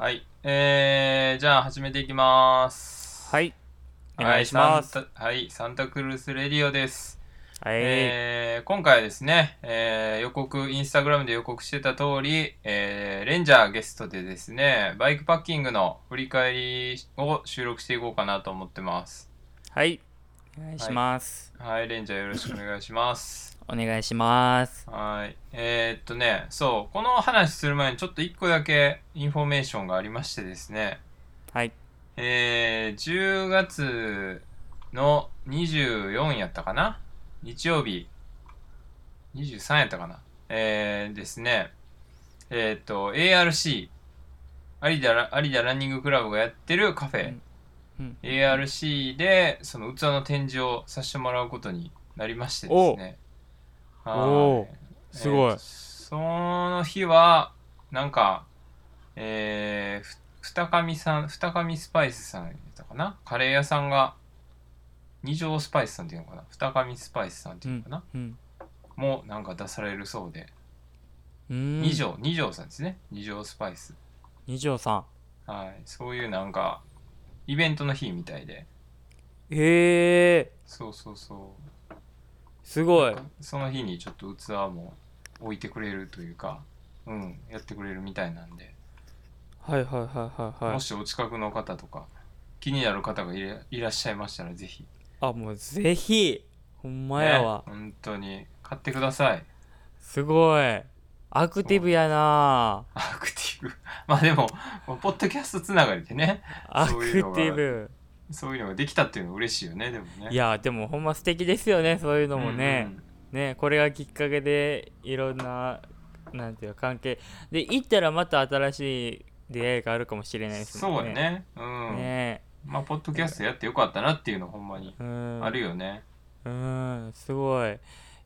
はい。えー、じゃあ始めていきます。はい。お願いします。はい、サンタはい、サンタクルーズレディオです。はい。えー、今回はですね、えー予告、インスタグラムで予告してた通り、えー、レンジャーゲストでですね、バイクパッキングの振り返りを収録していこうかなと思ってます。はい。お願いします。はい、レンジャーよろしくお願いします。お願いします。はい。えーっとね、そう、この話する前にちょっと一個だけインフォメーションがありましてですね、はい。えー、10月の24やったかな？日曜日、23やったかな？えー、ですね、えーっと、ARC、有田ラ有田ランニングクラブがやってるカフェ、うん。ARC でその器の展示をさせてもらうことになりましてですね。おはいーすごいえーとその日は、なんか、えー、ふ二上さん、二上スパイスさんやったかな？カレー屋さんが、二条スパイスさんっていうのかな？二上スパイスさんっていうのかな、うん。もなんか出されるそうで、うん。二条、二条さんですね。二条スパイス。二条さん。はい。そういうなんか、イベントの日みたいで、ええそうそうそう。ー、すごい。その日にちょっと器も置いてくれるというか、うん、やってくれるみたいなんで、はいはいはいはいはい。もしお近くの方とか気になる方がいらいらっしゃいましたらぜひ、あ、もうぜひ。ほんまやわね。本当に買ってくださいすごい。アクティブやなアクティブ まあでもポッドキャストつながりでねアクティブ。そういうのができたっていうのは嬉しいよねでもねいや、でもほんま素敵ですよね、そういうのもね。ね、これがきっかけでいろんな、なんていうか関係。で、行ったらまた新しい出会いがあるかもしれうなんいですそもね。うやねうん、ねまあポッドキャストやってよかったなっていうのほんまにうん。あるよね、うん、すごい。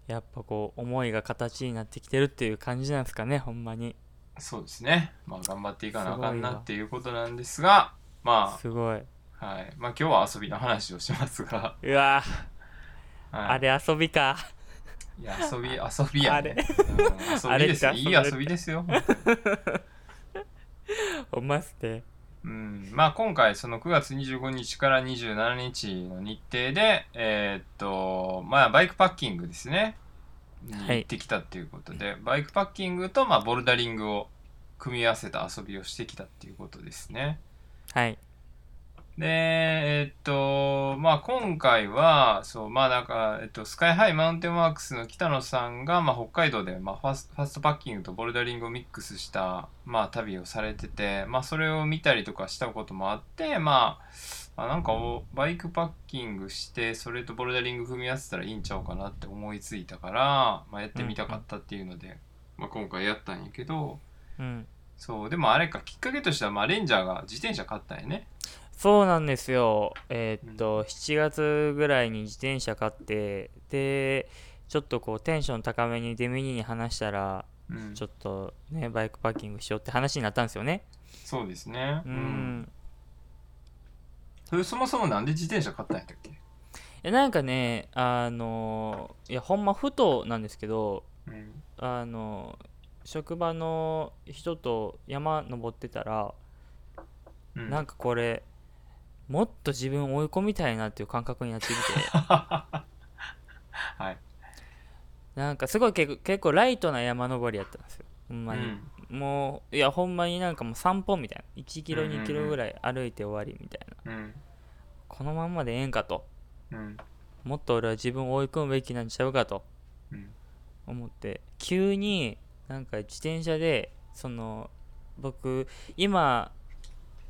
やっぱこう、思いが形になってきてるっていう感じなんですかね、ほんまに。そうですねまあ頑張っていかなあかんなっていうことなんですがますごい。あはい。まあ今日は遊びの話をしますが、うわ、はい、あれ遊びか。いや遊び遊びやね。あれ。うん遊びですよ。いい遊びですよ ほんまっすね。うん、まあ今回その9月25日から27日の日程でえーっとまあバイクパッキングですね。行ってきたっていうことで、バイクパッキングとまあボルダリングを組み合わせた遊びをしてきたっていうことですね。はい。でえーっとまあ今回はそうまあなんか、えっと、スカイハイマウンテンワークスの北野さんが、まあ、北海道で、まあ、ファスファストパッキングとボルダリングをミックスした、まあ、旅をされてて、まあ、それを見たりとかしたこともあってまああなんかおバイクパッキングしてそれとボルダリング組み合わせたらいいんちゃうかなって思いついたから、まあ、やってみたかったっていうので、まあ、今回やったんやけどうん。そうでもあれかきっかけとしては、まあ、レンジャーが自転車買ったんやね。そうなんですよ。えーっと、7月ぐらいに自転車買って、で、ちょっとこうテンション高めにデミニに話したら、うんちょっとね、バイクパッキングしようって話になったんですよね。そうですね。うん。それそもそもなんで自転車買ったんやったっけ？えなんかね、あのいや、ほんまふとなんですけど、うん。あの職場の人と山登ってたら、うん、なんかこれもっと自分を追い込みたいなっていう感覚になってきて。はい。なんかすごい結構結構ライトな山登りやったんですよ。ほんまに、もういやほんまになんかもう散歩みたいな。1キロうんうんうん2キロぐらい歩いて終わりみたいな。うん。このまんまでええんかと。うん。もっと俺は自分を追い込むべきなんちゃうかと。うん。思って。急になんか自転車でその僕今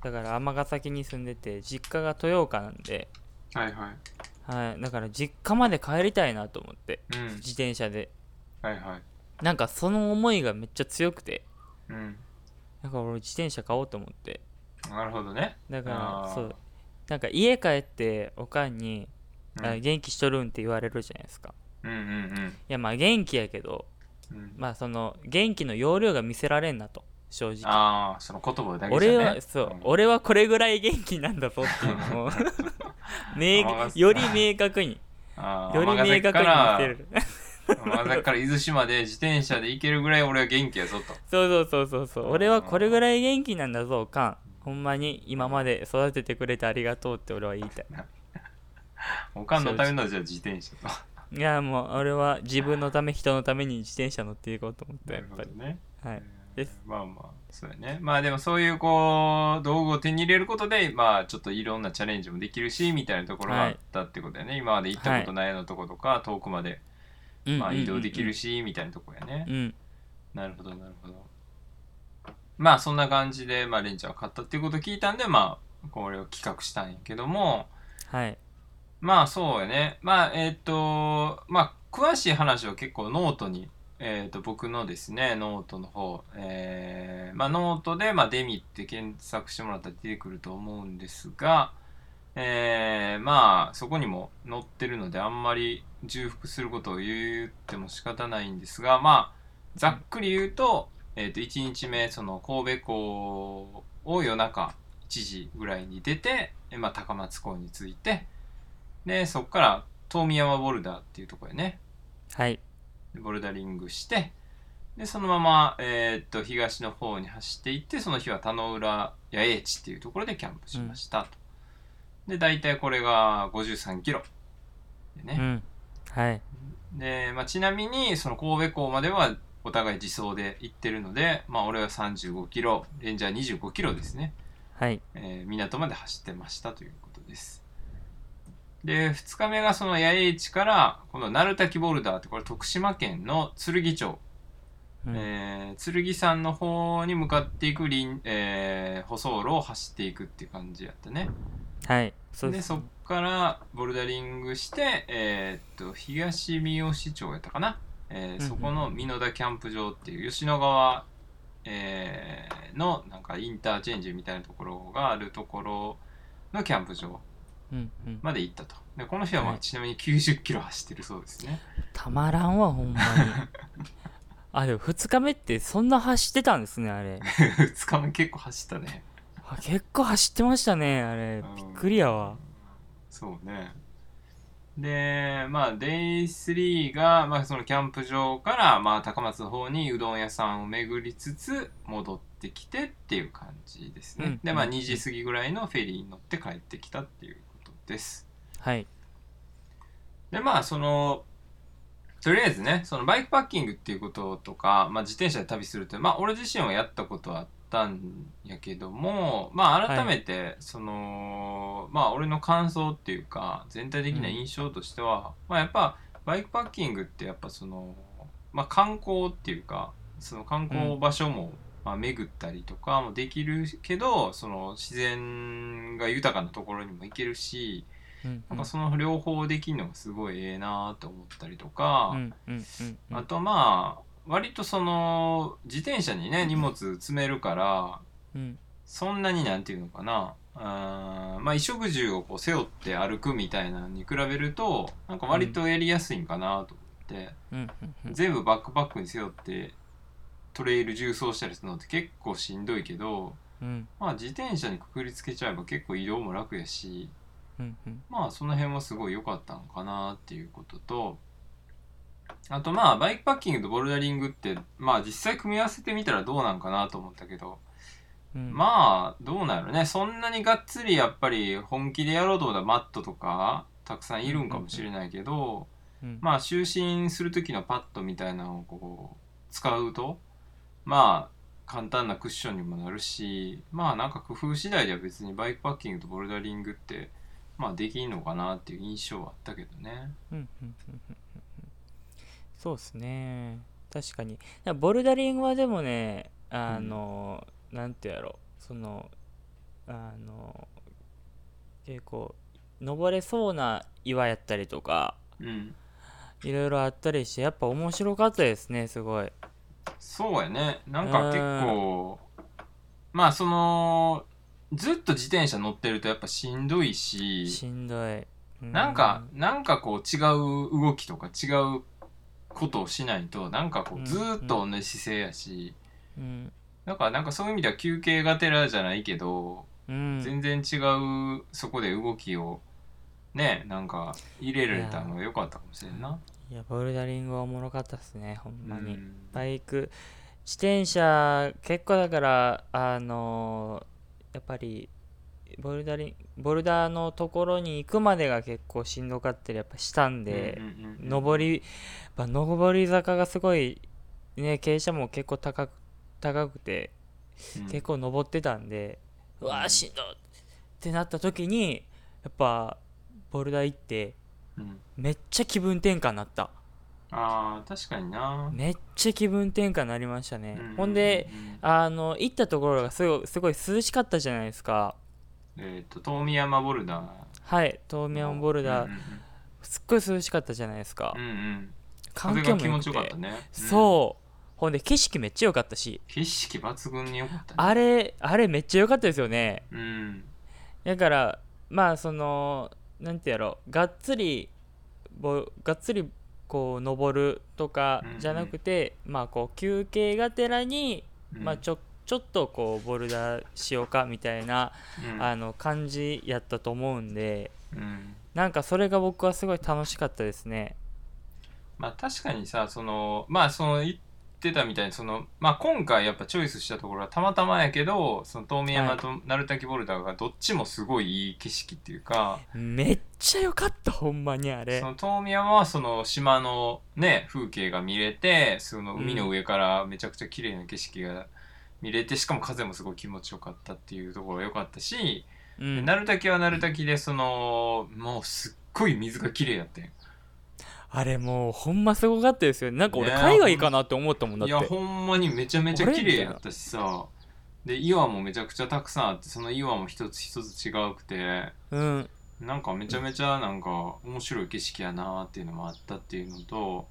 だから尼崎に住んでて実家が豊岡なんで、はいはい。はい、だから実家まで帰りたいなと思ってうん。自転車ではいはい。なんかその思いがめっちゃ強くてうん。だから俺自転車買おうと思ってなるほどね。だからそうなんか家帰っておかんに、うんあ元気しとるんって言われるじゃないですかうんうんいやまあ元気やけどうん。うん、まあその元気の容量が見せられんなと正直。ああ、その言葉だけじゃね。俺はそう、ん俺はこれぐらい元気なんだぞっていう のを より明確に。より明確に見せる。だから伊豆島で自転車で行けるぐらい俺は元気やぞとそうそうそうそうそう俺はこれぐらい元気なんだぞカンほんまに今まで育ててくれてありがとうって俺は言いたいおかんのためのじゃあ自転車といやもう俺は自分のため人のために自転車乗っていこうと思ってなやっぱりねはいまあまあそうやね。まあでもそういうこう道具を手に入れることでまあちょっといろんなチャレンジもできるしみたいなところがあったってことやね、今まで行ったことないようなとことか、遠くまでまあ移動できるしみたいなとこやね、うん。なるほどなるほど。まあそんな感じで、まあ、レンちゃんは買ったっていうことを聞いたんでまあこれを企画したんやけども。はい。まあそうやね。まあえっ、とまあ詳しい話は結構ノートにえー、と僕のですねノートの方、えーまあ、ノートで、まあ、デミって検索してもらったら出てくると思うんですが、えーまあそこにも載ってるのであんまり重複することを言っても仕方ないんですがまあざっくり言うと,、えー、と1日目その神戸港を夜中1時ぐらいに出て、まあ、高松港に着いてでそこから遠見山ボルダーっていうところへね。はい。ボルダリングしてでそのまま、えーっと東の方に走っていってその日は田野浦野営地っていうところでキャンプしましたと、で大体これが53キロでね、うん。はい。で、まあ、ちなみにその神戸港まではお互い自走で行ってるので、まあ、俺は35キロレンジャー25キロですね、はい。えー港まで走ってましたということですで2日目がその野営地からこの鳴滝ボルダーってこれ徳島県の剣町。うん。えー剣山の方に向かっていく林、えー舗装路を走っていくっていう感じやったね。はいそうでですそっからボルダリングして、えーっと東三好町やったかな、えーそこの美濃田キャンプ場っていう吉野川、えーのなんかインターチェンジみたいなところがあるところのキャンプ場まで行ったと。でこの日はまあはい。ちなみに90キロ走ってるそうですね。たまらんわほんまに。あでも2日目ってそんな走ってたんですねあれ。2日目結構走ったね。あ結構走ってましたねあれ。びっくりやわ。そうね。でまあ Day3 が、まあ、そのキャンプ場から、まあ、高松の方にうどん屋さんを巡りつつ戻ってきてっていう感じですね、うん。でまあうん。2時過ぎぐらいのフェリーに乗って帰ってきたっていうです。はい。でまあそのとりあえずねそのバイクパッキングっていうこととか、まあ、自転車で旅するってまあ俺自身はやったことはあったんやけどもまあ改めて、そのまあ俺の感想っていうか全体的な印象としては、まあやっぱバイクパッキングってやっぱそのまあ観光っていうかその観光場所も、まあ、巡ったりとかもできるけどその自然が豊かなところにも行けるし、うんなんかその両方できるのがすごいええなと思ったりとか、うんうんうんうん。あとまあ割とその自転車にね荷物積めるからうん。そんなになんていうのかな。あーまあ衣食住をこう背負って歩くみたいなのに比べるとなんか割とやりやすいんかなと思って、うんうんうん。全部バックパックに背負ってトレイル重走したりするのって結構しんどいけど、うん。まあ、自転車にくくりつけちゃえば結構移動も楽やしうんうん。まあその辺はすごい良かったのかなっていうこととあとまあバイクパッキングとボルダリングってまあ実際組み合わせてみたらどうなんかなと思ったけどうん。まあどうなんやろね。そんなにがっつりやっぱり本気でやろうと思ったらマットとかたくさんいるんかもしれないけどうん。まあ就寝する時のパッドみたいなのをこう使うとまあ簡単なクッションにもなるしまあなんか工夫次第では別にバイクパッキングとボルダリングってまあできんのかなっていう印象はあったけどね。うんうんうんうんうんそうですね。確かに。ボルダリングはでもねあの、なんてやろそのあの結構登れそうな岩やったりとかうん。いろいろあったりしてやっぱ面白かったですねすごいそうやね。なんか結構まあそのずっと自転車乗ってるとやっぱしんどいししんどい、うなんか、なんかこう違う動きとか違うことをしないと、なんかこうずーっと同じ姿勢やし、うん。だからなんかそういう意味では休憩がてらじゃないけど、うん、全然違うそこで動きをね、なんか入れられたのが良かったかもしれんな。いいやボルダリングはおもろかったですねほんまに、うん。バイク。自転車結構だからあのーやっぱりボルダリンボルダーのところに行くまでが結構しんどかったりやっぱしたんで、上り、やっぱ上り坂がすごいね傾斜も結構高く高くてうん。結構登ってたんで、うわうんーしんどいってなった時にやっぱボルダー行ってうん。めっちゃ気分転換になった。あー確かにな。めっちゃ気分転換になりましたね、うんほんでうん。あの行ったところがすごいすごい涼しかったじゃないですか。えっと遠見山ボルダー。はい東宮ボルダー、うんすっごい涼しかったじゃないですか、うんうん。うん環風が気持ちよかったね。うん。そう。ほんで景色めっちゃ良かったし。景色抜群に良かったね。あれあれめっちゃ良かったですよね。うん。だからまあそのなんてやろうがっつりぼがっつりこう登るとかうんうん。じゃなくて、まあこう休憩がてらに、うん。まあちょちょっとこうボルダーしようかみたいな、うん。あの感じやったと思うんでうん。なんかそれが僕はすごい楽しかったですね。まあ確かにさそのまあその言ってたみたいにそのまあ今回やっぱチョイスしたところはたまたまやけどその遠見山と鳴滝ボルダーがどっちもすごいいい景色っていうか、めっちゃ良かったほんまにあれ。その遠見山はその島のね風景が見れてその海の上からめちゃくちゃ綺麗な景色が見れてしかも風もすごい気持ちよかったっていうところが良かったし、うん、鳴滝は鳴滝でそのもうすっごい水が綺麗やってんあれもうほんますごかったですよね。なんか俺海外かなって思ったもんだって。いやほんまにめちゃめちゃ綺麗やったしさで岩もめちゃくちゃたくさんあってその岩も一つ一つ違うくて。うん。なんかめちゃめちゃなんか面白い景色やなっていうのもあったっていうのと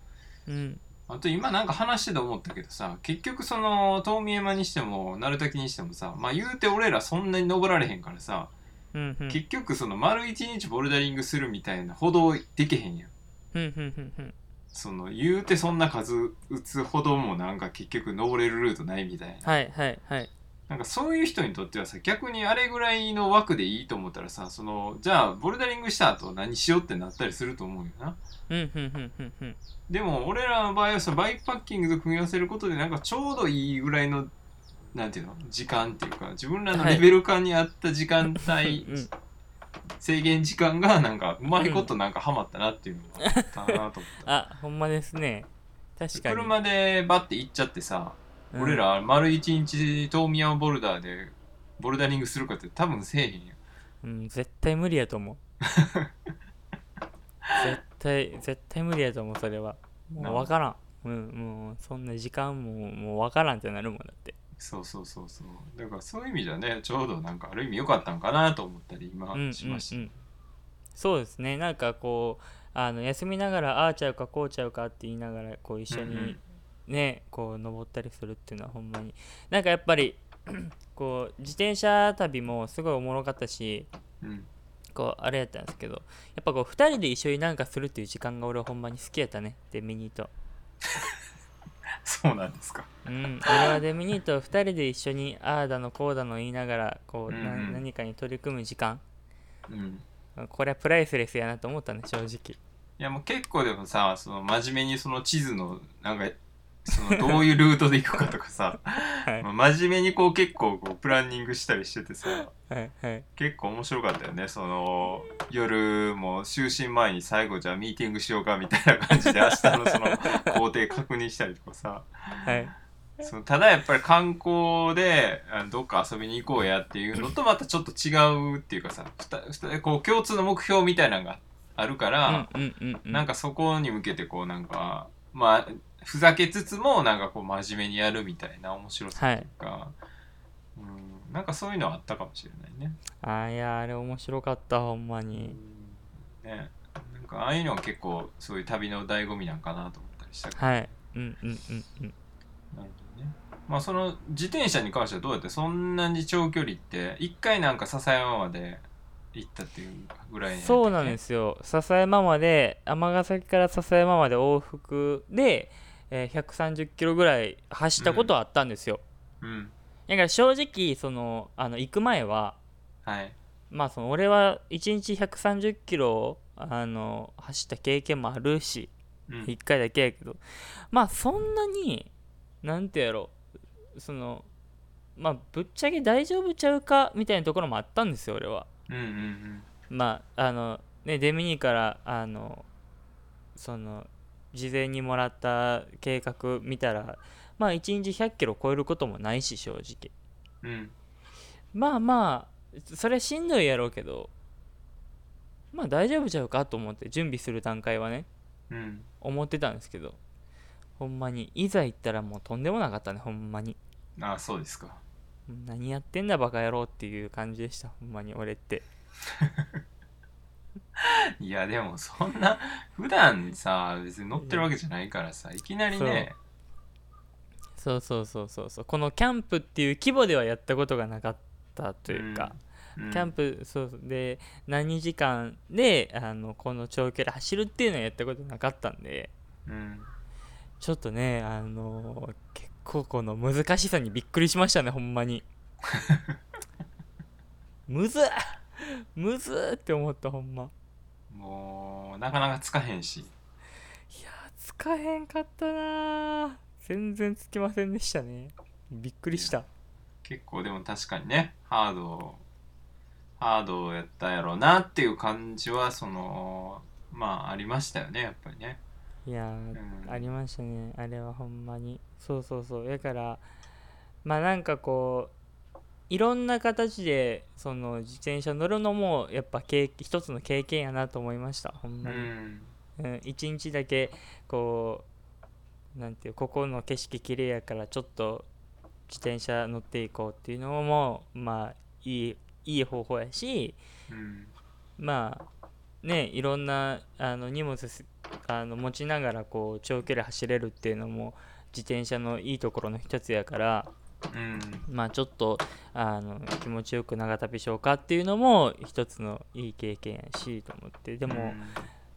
うん。あと今なんか話してて思ったけどさ結局その遠見山にしても鳴滝にしてもさまあ言うて俺らそんなに登られへんからさ、うんうん。結局その丸一日ボルダリングするみたいなほどできへんやんうんうんうんうん。その言うてそんな数打つほどもなんか結局登れるルートないみたいな。はいはいはい。なんかそういう人にとってはさ逆にあれぐらいの枠でいいと思ったらさそのじゃあボルダリングした後何しようってなったりすると思うよな。うんうんうんうんうん。でも俺らの場合はさバイクパッキングと組み合わせることでなんかちょうどいいぐらいのなんていうの時間っていうか自分らのレベル感に合った時間帯、うん制限時間がなんかうまいことなんかハマったなっていうのがあったなと思った、あほんまですね。確かに、車でバッて行っちゃってさ、うん。俺ら丸一日遠見山ボルダーでボルダリングするかって多分せえへんよ。うん絶対無理やと思う。絶対絶対無理やと思うそれは。もう分からん。うんもうそんな時間ももう分からんってなるもんだってそうそうそうそう。だからそういう意味じゃねちょうどなんかある意味良かったんかなと思ったり今うんうんしました、うんそうですね。なんかこうあの休みながらああちゃうかこうちゃうかって言いながらこう一緒うんうにん。ねこう登ったりするっていうのはほんまに。なんかやっぱり こう自転車旅もすごいおもろかったしうん。こうあれやったんですけどやっぱこう2人で一緒になんかするっていう時間が俺はほんまに好きやったね。デミニーと そうなんですか。うん。俺はデミニーと2人で一緒にああだのこうだの言いながらこう、なうんうん。何かに取り組む時間。うん。これはプライスレスやなと思ったね正直。いやもう結構でもさその真面目にその地図のなんかそのどういうルートで行くかとかさ、はい。まあ真面目にこう結構こうプランニングしたりしててさはいはい。結構面白かったよね。その夜も就寝前に最後じゃあミーティングしようかみたいな感じで明日のその 工程確認したりとかさ。はい。そのただやっぱり観光であどっか遊びに行こうやっていうのとまたちょっと違うっていうかさふたふたこう共通の目標みたいなのがあるから、うんうんうんうん。なんかそこに向けてこうなんかまあふざけつつもなんかこう真面目にやるみたいな面白さというか、うん、なんかそういうのはあったかもしれないね。あーいやあれ面白かったほんまうん。にね。なんかああいうのは結構そういう旅の醍醐味なんかなと思ったりしたけど、はい。うんうんうんうん。なるほどね。まあその自転車に関してはどうやってそんなに長距離って一回なんか笹山まで行ったっていうぐらいそうなんですすよ。笹山まで尼崎から笹山まで往復で、えー130キロぐらい走ったことはあったんですよ、うん。だから正直そのあの行く前ははい。まあその俺は1日130キロあの走った経験もあるしうん。1回だけやけどまあそんなになんてやろそのまあぶっちゃけ大丈夫ちゃうかみたいなところもあったんですよ俺は。うんうんまああのねデミニーからあのその事前にもらった計画見たらまあ1日100キロ超えることもないし正直。うん。うんまあまあそれはしんどいやろうけどまあ大丈夫ちゃうかと思って準備する段階はねうん。思ってたんですけどほんまにいざ行ったらもうとんでもなかったねほんまに。あそうですか。何やってんだバカ野郎っていう感じでしたほんまに俺って いやでもそんな普段さ別に乗ってるわけじゃないからさいきなりね。そう。そうそうそうそう。このキャンプっていう規模ではやったことがなかったというか、うん。キャンプそうそう。で何時間であのこの長距離走るっていうのはやったことなかったんで。うん。ちょっとねあの結構この難しさにびっくりしましたねほんまに。むずっ むずっって思ったほんま。もうなかなかつかへんし。いやーつかへんかったなー。全然つきませんでしたね。びっくりした。結構でも確かにねハードハードやったやろうなっていう感じはそのまあありましたよねやっぱりね。いやーうん。ありましたねあれはほんまに。そうそうそう。だからまあなんかこういろんな形でその自転車乗るのもやっぱ経一つの経験やなと思いましたほんうまに、ん。うん、一日だけこうなんていうここの景色綺麗やからちょっと自転車乗っていこうっていうのもまあいいいい方法やしうん。まあねいろんなあの荷物すあの持ちながらこう長距離走れるっていうのも自転車のいいところの一つやからうん。まあちょっとあの気持ちよく長旅しようかっていうのも一つのいい経験やしと思ってでも、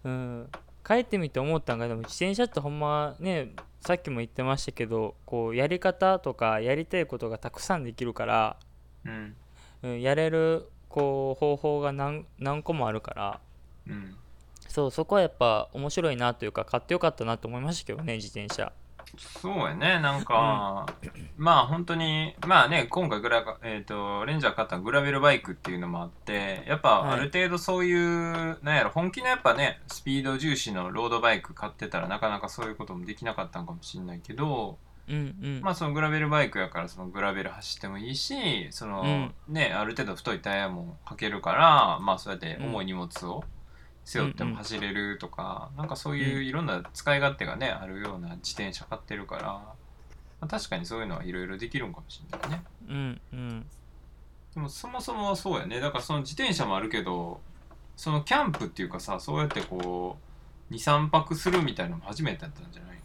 うん、帰ってみて思ったんがでも自転車ってほんまねさっきも言ってましたけどこうやり方とかやりたいことがたくさんできるから、うん。うん、やれるこう方法が何何個もあるからうん。そうそこはやっぱ面白いなというか買ってよかったなと思いましたけどね自転車そうやね。なんか、まあ本当にまあね今回グラ、えー、とレンジャー買ったグラベルバイクっていうのもあってやっぱはい。ある程度そういう、なんやろ本気のやっぱねスピード重視のロードバイク買ってたらなかなかそういうこともできなかったんかもしれないけどうんうん、まあそのグラベルバイクやからそのグラベル走ってもいいしその、うん。ねある程度太いタイヤもかけるからまあそうやって重い荷物を背負っても走れるとか、なんかそういういろんな使い勝手がねあるような自転車買ってるから、まあ、確かにそういうのはいろいろできるんかもしれないね。うんうん。でもそもそもそうやね。だからその自転車もあるけどそのキャンプっていうかさそうやってこう23泊するみたいなのも初めてだったんじゃない？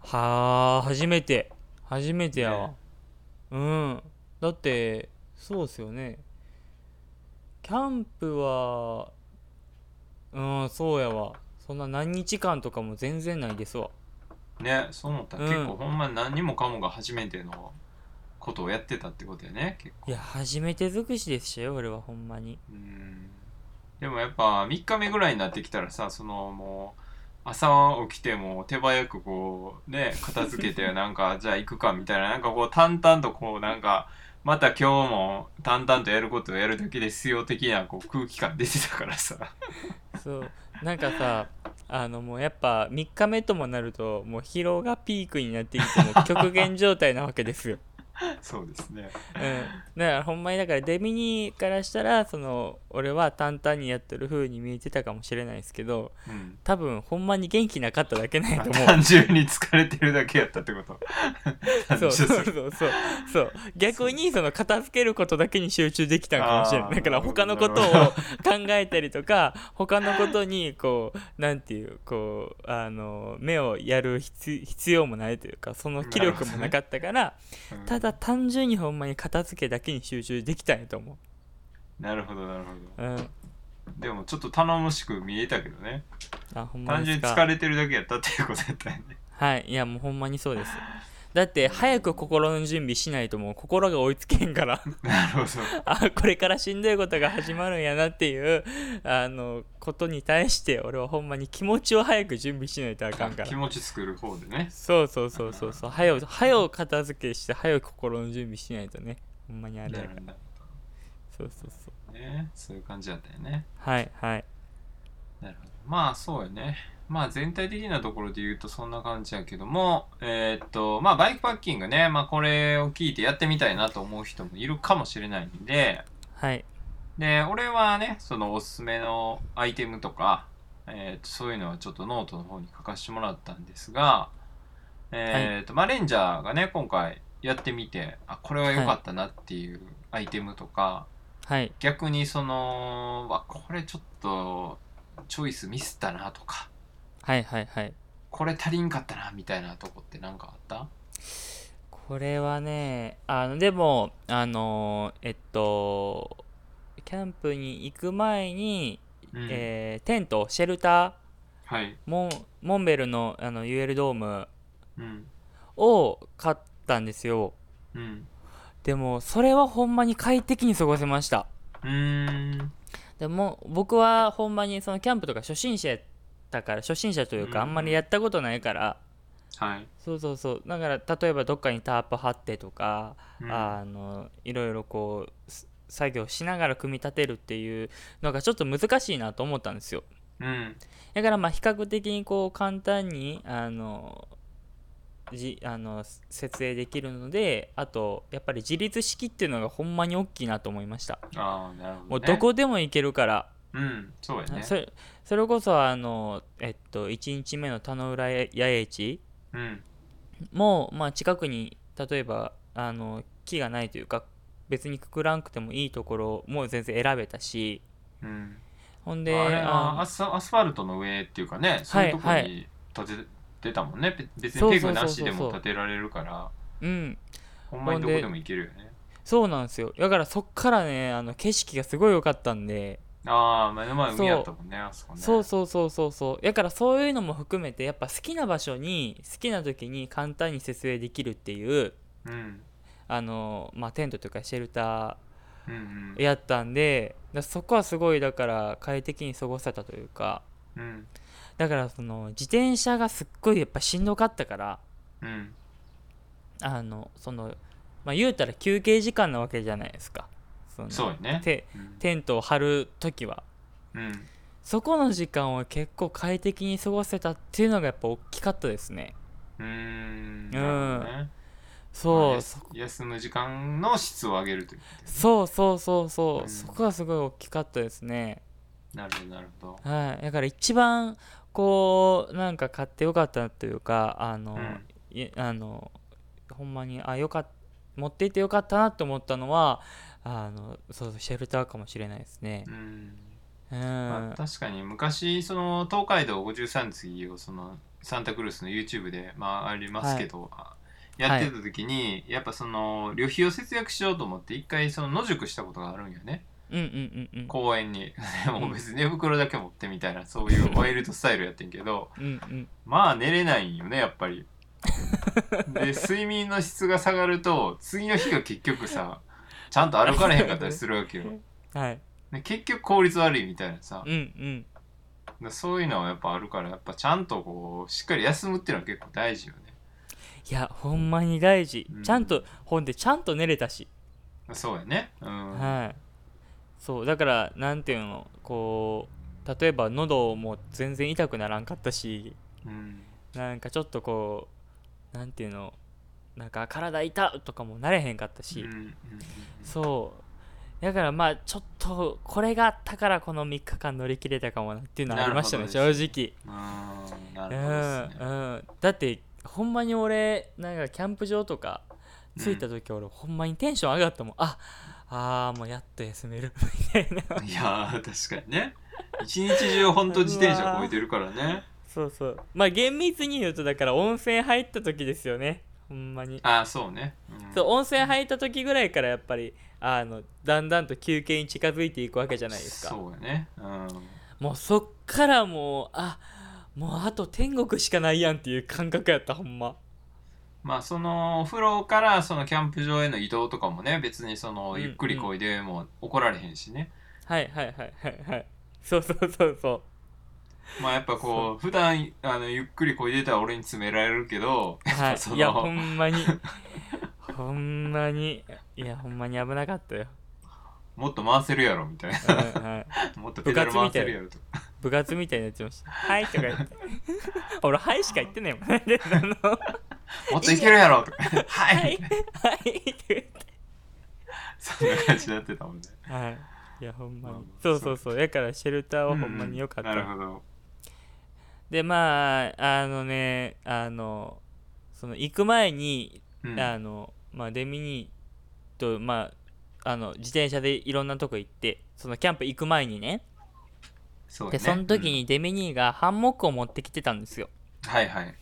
はあ初めて。初めてやわ、うん。だってそうっすよね。キャンプはうんそうやわ。そんな何日間とかも全然ないですわ。ねそう思った。らうん。結構ほんまに何にもかもが初めてのことをやってたってことやね結構。いや初めて尽くしでしたよ俺はほんまに。うん。でもやっぱ3日目ぐらいになってきたらさそのもう朝起きてもう手早くこうね片付けてなんかじゃあ行くかみたいななんかこう淡々とこうなんかまた今日も淡々とやることをやるだけで必要的なこう空気感出てたからさ。そう。なんかさあのもうやっぱ3日目ともなるともう疲労がピークになってきても極限状態なわけですよ。そうですね。うん、だからほんまにだからデミニからしたらその俺は淡々にやってる風に見えてたかもしれないですけどうん。多分ほんまに元気なかっただけなんやと思う。単純に疲れてるだけやったってこと。そうそうそうそう。そう。逆にその片付けることだけに集中できたんかもしれない。だから他のことを考えたりとか他のことにこうなんていうこうあの目をやる必必要もないというかその気力もなかったから、うん。ただ単純にほんまに片付けだけに集中できたんやと思なるほどなるほう、うん、どでもちょっと頼もしく見えたけどね。あほんま単純に疲れてるだけやったっていうことやったよね。はい。いやもうほんまにそうですだって早く心の準備しないともう心が追いつけへんから。なるほど。あこれからしんどいことが始まるんやなっていうあのことに対して俺はほんまに気持ちを早く準備しないとあかんから。気持ち作る方でね。そうそうそうそうそう。早う早う片付けして早く心の準備しないとね。ほんまにあれやから。そうそうそう。どね。そういう感じだったよね。はいはい。なるほど。まあそうよねまあ全体的なところで言うとそんな感じやけどもえーっとまあバイクパッキングねまあこれを聞いてやってみたいなと思う人もいるかもしれないんで。はい。で俺はねそのおすすめのアイテムとか、えーっとそういうのはちょっとノートの方に書かせてもらったんですがえーっとまあレンジャーがね今回やってみてあこれは良かったなっていうアイテムとか、はい。逆にそのわこれちょっとチョイスミスったなとかはいはいはい。これ足りんかったなみたいなとこって何かあった？これはねあのでもあのえっとキャンプに行く前に、うん。えーテントシェルターはい。モンモンベルのあの UL ドームうん。を買ったんですよ。うん。でもそれはほんまに快適に過ごせました。うーん。でも僕はほんまにそのキャンプとか初心者たから初心者というかあうん。んまりやったことないから。はい、そうそうそう。だから例えばどっかにタープ張ってとかうん。あのいろいろこうす作業しながら組み立てるっていうのがちょっと難しいなと思ったんですよ。うん。だからまあ比較的にこう簡単にあのじあの設営できるのであとやっぱり自立式っていうのがほんまに大きいなと思いました。ああなるほど、ね、もうどこでも行けるから、うんそうやね。それそれこそあのえっと1日目の田野浦八重地うん。も、まあ、近くに例えばあの木がないというか別にくくらんくてもいいところも全然選べたしうん。ほんでアスアスファルトの上っていうかねそういうとこはいに建ててたもんね、べ別そうそうそうそうにペグなしでも建てられるから。うん。ほんまにどこでも行けるよね。そうなんですよ。だからそっからねあの景色がすごい良かったんでああ目の前海やったもんねあそこね。そうそうそうそうそう。だからそういうのも含めてやっぱ好きな場所に好きな時に簡単に設営できるっていううん。あの、まあ、テントというかシェルタうんうん。ーやったんでだそこはすごいだから快適に過ごせたというか。うん。だからその自転車がすっごいやっぱしんどかったからうん。あのそのまあ言うたら休憩時間なわけじゃないですかそのそうやね。てうん。テントを張る時は。うん。そこの時間を結構快適に過ごせたっていうのがやっぱ大きかったですね。うーん。ん。なるほどね。そう、まあそ休む時間の質を上げるというね。そうそうそうそう、うん。そこがすごい大きかったですね。なるほどなるほど。はい。だから一番こうなんか買ってよかったというかあの、うん。いあのほんまにあよかっ持っていってよかったなって思ったのはあのそうシェルターかもしれないですね。うん。うん、まあ、確かに昔その東海道53次をそのサンタクルースの YouTube でまあありますけど、やってた時に、やっぱその旅費を節約しようと思って一回その野宿したことがあるんよね。うんうんうんうん。公園に。で も別に寝袋だけ持ってみたいなそういう ワイルドスタイルやってんけどうんうん。まあ寝れないんよねやっぱり。で睡眠の質が下がると次の日が結局さちゃんと歩かれへんかったりするわけよ。はい。で結局効率悪いみたいなさ。うんうん。でそういうのはやっぱあるからやっぱちゃんとこうしっかり休むっていうのは結構大事よね。いやほんまに大事、うん。ちゃんとほんでちゃんと寝れたし、そうやね。うん、はい。そうだからなんていうのこう例えば喉も全然痛くならんかったしうん。なんかちょっとこうなんていうのなんか体痛とかもなれへんかったし、そう。だからまあちょっとこれがあったからこの3日間乗り切れたかもなっていうのはありましたね正直。うんなうん。うん。だってほんまに俺なんかキャンプ場とか着いた時俺、ほんまにテンション上がったもん。ああーもうやっと休める。みたいな。いやー確かにね。一日中ほんと自転車こいてるからね。そうそう。まあ厳密に言うとだから温泉入った時ですよねほんまに。ああそうね、うん。そう温泉入った時ぐらいからやっぱりあのだんだんと休憩に近づいていくわけじゃないですか。そうやね。うん。もうそっからもうあもうあと天国しかないやんっていう感覚やったほんま。まあそのお風呂からそのキャンプ場への移動とかもね別にそのうんゆっくりこいでも怒られへんしね、はいはいはいはいはい。そうそうそうそ まあやっぱこう普段あのゆっくりこいでたら俺に詰められるけど、うはい。いやほんまに。ほんまに。いやほんまに危なかったよ、もっと回せるやろみたいな。うんはい、もっとペダル回せるやろと。部活みたいになってました「はい」とか言って。俺「はい」しか言ってないもん。であのもっといけるやろ。とかははい。い。はいって言って。そんな感じになってたもんね。はい。いやほんまに。まあまあそうそうそう。だからシェルターはほんまに良かった、うんうん。なるほどでまああのねあのその行く前に、うん。あのまあデミニーとまああの自転車でいろんなとこ行ってそのキャンプ行く前にね。そうね。でその時にデミニーがハンモックを持ってきてたんですよ。うんはいはい。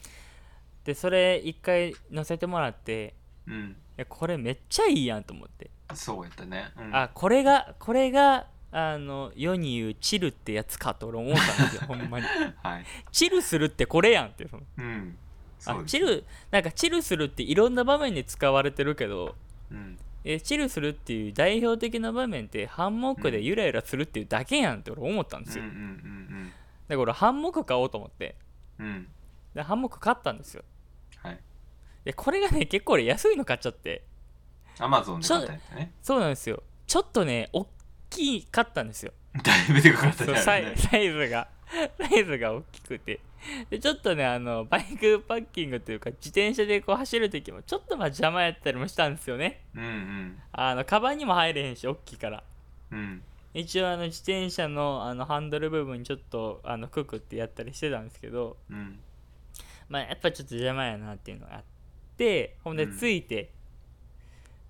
でそれ一回乗せてもらってうん。いやこれめっちゃいいやんと思って、そうやったね、うん、あこれがこれがあの世に言うチルってやつかと俺思ったんですよ ほんまに。はい。チルするってこれやんって。そのうんあチルなんかチルするっていろんな場面で使われてるけどうん。えチルするっていう代表的な場面ってハンモックでゆらゆらするっていうだけやんって俺思ったんですよ、うんうんだから俺ハンモック買おうと思って。うん。うんうんでハンモック買ったんですよ。はい。でこれがね結構俺安いの買っちゃって。アマゾンで買ったやつね。そうなんですよ。ちょっとね大きい買ったんですよ。だいぶでかかったサイサイズが。サイズが大きくて。でちょっとねあのバイクパッキングというか自転車でこう走る時もちょっとまあ邪魔やったりもしたんですよね。うんうん。あのカバンにも入れへんし大きいから。うん。一応あの自転車のあのハンドル部分にちょっとあのククってやったりしてたんですけど。うん。まあやっぱちょっと邪魔やなっていうのがあって。ほんでうん。ついて、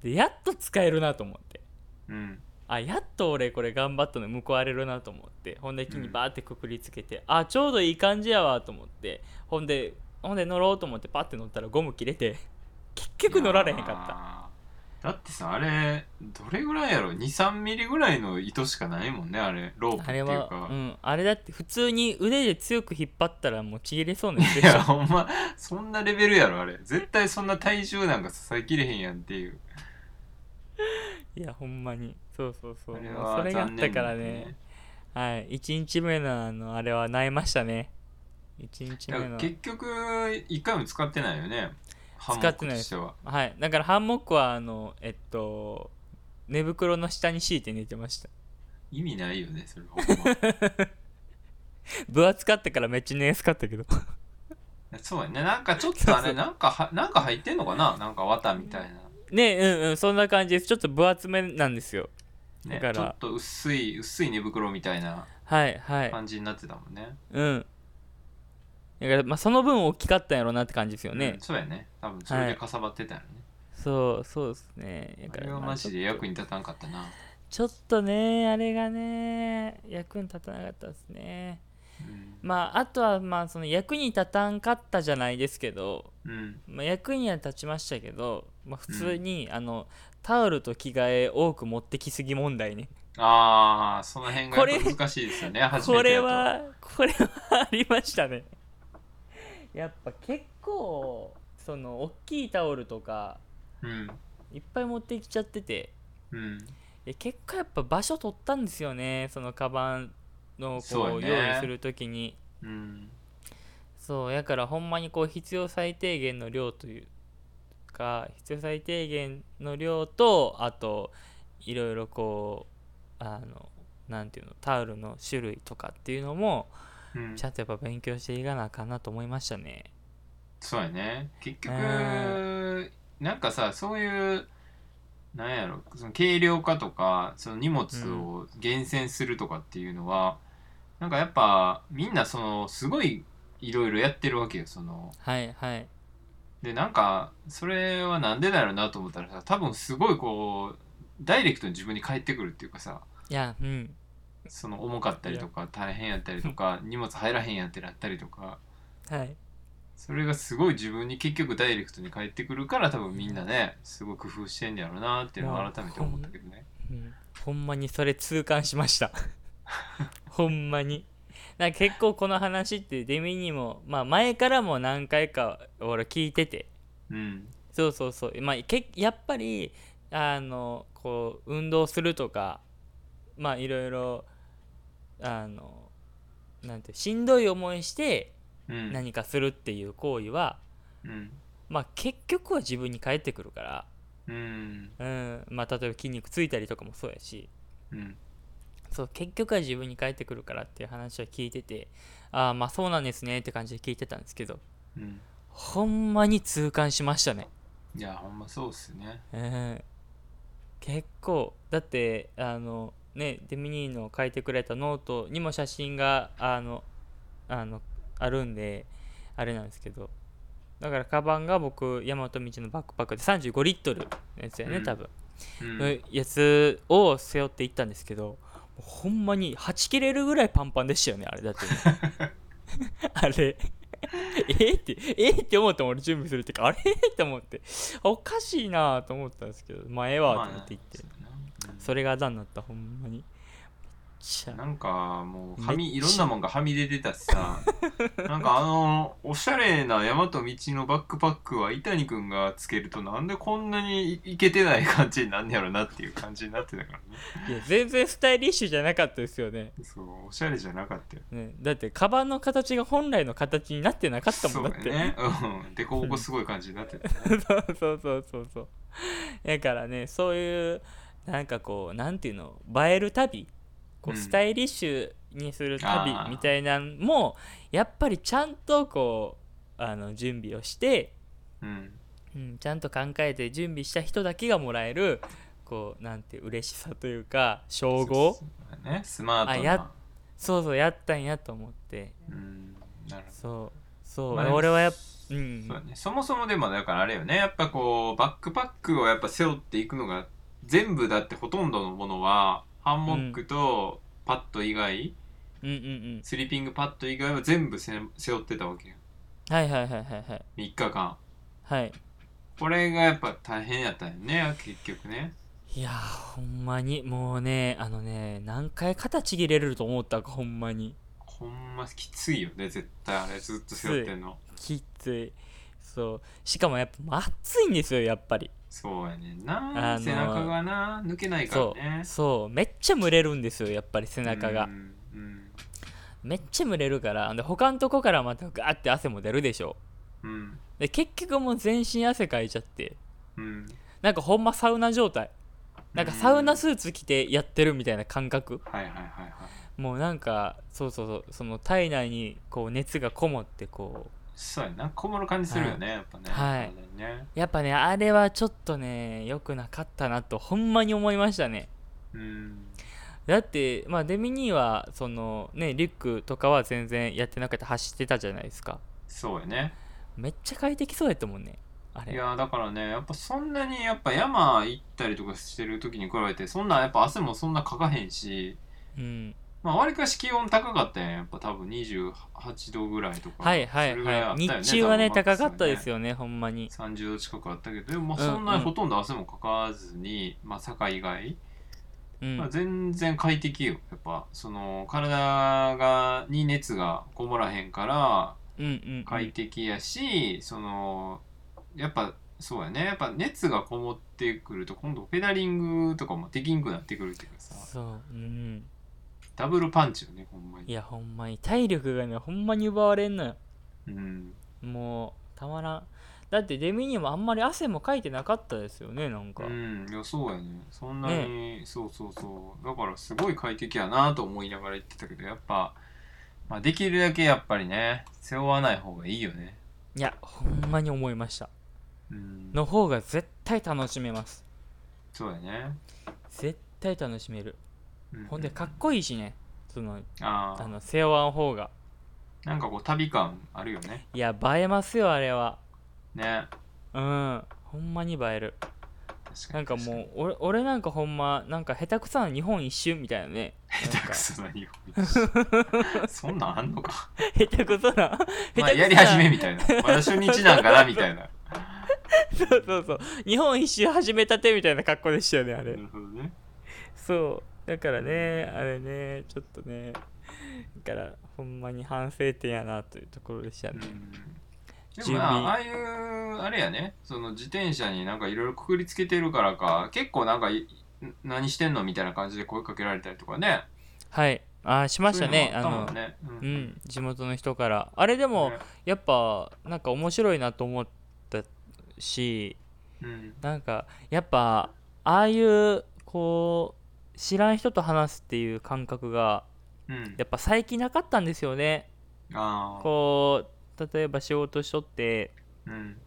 でやっと使えるなと思って。うんあやっと俺これ頑張ったの報われるなと思って。ほんで木にバーってくくりつけて、あちょうどいい感じやわと思って。ほんでほんで乗ろうと思ってパッて乗ったらゴム切れて 結局乗られへんかった。ただってさあれどれぐらいやろ？23ミリぐらいの糸しかないもんねあれロープっていうあれうん、あれだって普通に腕で強く引っ張ったらもうちぎれそうなやついでしょやほんまそんなレベルやろあれ。絶対そんな体重なんか支えきれへんやんっていう。いやほんまにそうそうそう。あれそれがあったからね。はい。1日目のあのあれは萎えましたね。1日目の。結局一回も使ってないよね。ハンモックとしては。はい。だからハンモックはあのえっと寝袋の下に敷いて寝てました。意味ないよねそれほんま分厚かったからめっちゃ寝やすかったけど。そうやね。なんかちょっとあれなんかはなんか入ってんのかな？なんか綿みたいな。ねうんうん。そんな感じです。ちょっと分厚めなんですよね。だから。ちょっと薄い薄い寝袋みたいなはいはい。感じになってたもんね。うん。だからまあその分大きかったんやろうなって感じですよね、うんそうやね。多分それでかさばってたよね、そうそうですね。だあかられはマジで役に立たんかったな。ちょっとねあれがね役に立たなかったですね。うん。まああとはまあその役に立たんかったじゃないですけど、うん。まあ、役には立ちましたけど、まあ、普通に、あのタオルと着替え多く持ってきすぎ問題ね。ああその辺が難しいですよね これはこれはありましたね。やっぱ結構その大きいタオルとかうん。いっぱい持ってきちゃってて。うん。え結果やっぱ場所取ったんですよねそのカバンのこう用意するときに。うん。そうやからほんまにこう必要最低限の量というか必要最低限の量とあといろいろこうあのなんていうのタオルの種類とかっていうのもうん。ちゃんとやっぱ勉強していかなあかんなと思いましたね。そうやね。結局うなんかさそういうなんやろその軽量化とかその荷物を厳選するとかっていうのは、なんかやっぱみんなそのすごいいろいろやってるわけよそのはいはいでなんかそれはなんでだろうなと思ったらさ多分すごいこうダイレクトに自分に返ってくるっていうかさいやうん。その重かったりとか大変やったりとか 荷物入らへんやってなったりとかはい。それがすごい自分に結局ダイレクトに返ってくるから多分みんなねすごい工夫してんねやろうなっていうのを改めて思ったけどね。うん。ほんまにそれ痛感しました。ほんまになんか結構この話ってデミにもまあ前からも何回か俺聞いてて。うん。そうそうそう。まあけやっぱりあのこう運動するとかまあいろいろあのなんてしんどい思いしてうん。何かするっていう行為は、うん。まあ結局は自分に返ってくるから、うん。うん。まあ、例えば筋肉ついたりとかもそうやし。うんそう結局は自分に返ってくるからっていう話は聞いててああまあそうなんですねって感じで聞いてたんですけどうん。ほんまに痛感しましたね。いやほんまそうっすね。うん結構だってあのねデミニーの書いてくれたノートにも写真があのあのあるんであれなんですけどだからカバンが僕山と道のバックパックで35リットルのやつやねうん。多分、うん。のやつを背負って行ったんですけどほんまにはち切れるぐらいパンパンでしたよねあれだって あれ。えってえって思ったもん俺準備するってか。あれって思って。おかしいなと思ったんですけどまあええわと思って言って、それがあだになったほんまにちゃなんかもうはみいろんなもんがはみ出てたしさ。なんかあのおしゃれな大和道のバックパックは伊谷くんがつけるとなんでこんなにいいけてない感じになんねやろなっていう感じになってたからね。いや全然スタイリッシュじゃなかったですよね。そうおしゃれじゃなかったよ。ねだってカバンの形が本来の形になってなかったもんだって。そうやね。うん。でこぼこすごい感じになってたね。そうそうそうそうそう。だからねそういうなんかこうなんていうの？映える旅こううん。スタイリッシュにする旅みたいなんもやっぱりちゃんとこうあの準備をして、うん。うん、ちゃんと考えて準備した人だけがもらえるこうなんて嬉しさというか称号ね。スマートな。あやそうそうやったんやと思って。うんなるほど。そうそう、まあ俺はやっうん。そうだね、そもそもでもだからあれよね。やっぱこうバックパックをやっぱ背負っていくのが全部だってほとんどのものはハンモックとパッド以外、うんうんうん。スリーピングパッド以外は全部せ背負ってたわけよ。はいはいはいはいはい。3日間。はい。これがやっぱ大変やったんよね結局ね。いやーほんまに。もうねあのね何回肩ちぎれると思ったかほんまに。ほんまきついよね絶対。あれずっと背負ってんの。きついそう。しかもやっぱ暑いんですよやっぱり。そうやねんあのな背中がな抜けないからそう。ねそう。めっちゃ蒸れるんですよやっぱり背中が。うんうん。めっちゃ蒸れるからで他のとこからまたガーって汗も出るでしょ。うん。で結局もう全身汗かいちゃって。うん。なんかほんまサウナ状態。なんかサウナスーツ着てやってるみたいな感覚。はいはいはいはい。もうなんかそうそうそうその体内にこう熱がこもってこそうやな。こもる感じするよね、やっぱね。はい。ね。うやっぱねあれはちょっとね良くなかったなとほんまに思いましたね。うん。だってまあデミニーはそのねリュックとかは全然やってなくて走ってたじゃないですか。そうやね。めっちゃ快適そうやったもんねあれ。いやだからねやっぱそんなにやっぱ山行ったりとかしてる時に比べてそんなやっぱ汗もそんなかかへんし。うんまあわりかし気温高かったやんやっぱ多分28度ぐらいとかはいはいそれぐらいあはい日中はね高かったですよねほんまに。30度近くあったけどでもそんなうんほとんど汗もかかずに、まあ坂以外、うん。まあ、全然快適よ。やっぱその体がに熱がこもらへんから快適やし、そのやっぱそうやね。やっぱ熱がこもってくると今度ペダリングとかもできんくなってくるっていうかさ。そう。うんダブルパンチよねほんまに。いやほんまに。体力がねほんまに奪われんのよ。うん。もうたまらん。だってデミニーもあんまり汗もかいてなかったですよねなんか、うん。いやそうやね。そんなに、そうそうそう。だからすごい快適やなと思いながら言ってたけどやっぱ、まあ、できるだけやっぱりね背負わない方がいいよね。いやほんまに思いました。うん。の方が絶対楽しめます。そうやね、絶対楽しめるうん。ほんでかっこいいしね。そのああの背負わん方が。なんかこう旅感あるよね。いや映えますよあれは。ね。うんほんまに映える。なんかもう俺俺なんかほんまなんか下手くそな日本一周みたいなね。下手くそな日本一 そんなんあんのか。下手くそな下手くそな。まあやり始めみたいな。まだ初日なんかなみたいな。そうそうそう。日本一周始めたてみたいな格好でしたよねあなれるほどね。そうだからねあれねちょっとねだからほんまに反省点やなというところでしたね、うん。でもあああいうあれやねその自転車になんかいろいろくくりつけてるからか結構なんかい何してんのみたいな感じで声かけられたりとかね。はい。あーしましたね。あのそうんね。ううん。ん。地元の人から。あれでもね。やっぱなんか面白いなと思ったしうん。なんかやっぱああいうこう知らん人と話すっていう感覚がうん。やっぱ最近なかったんですよね。こう例えば仕事しとってうん。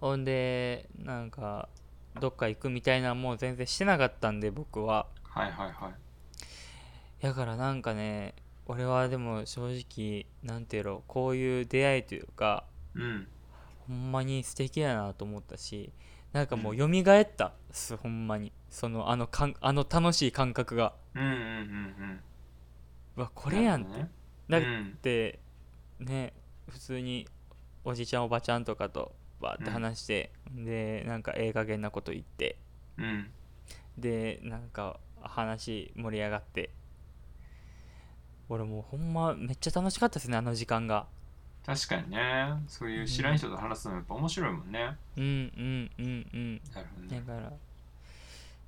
ほんでなんかどっか行くみたいなのもう全然してなかったんで僕は。はいはいはい。だからなんかね俺はでも正直なんていうのこういう出会いというかうん。ほんまに素敵やなと思ったしなんかもう蘇った。っすほんまに。そのあのかんあの楽しい感覚が。うんうんうんうん。うわこれやんって。なるほどね。だっうんてね普通におじちゃんおばちゃんとかとバーって話して、でなんかええ加減なこと言って。うん。でなんか話盛り上がって。俺もうほんまめっちゃ楽しかったですねあの時間が確かにね。そういう知らん人と話すのやっぱ面白いもんね。うんうんうんうん。なるほどね。だから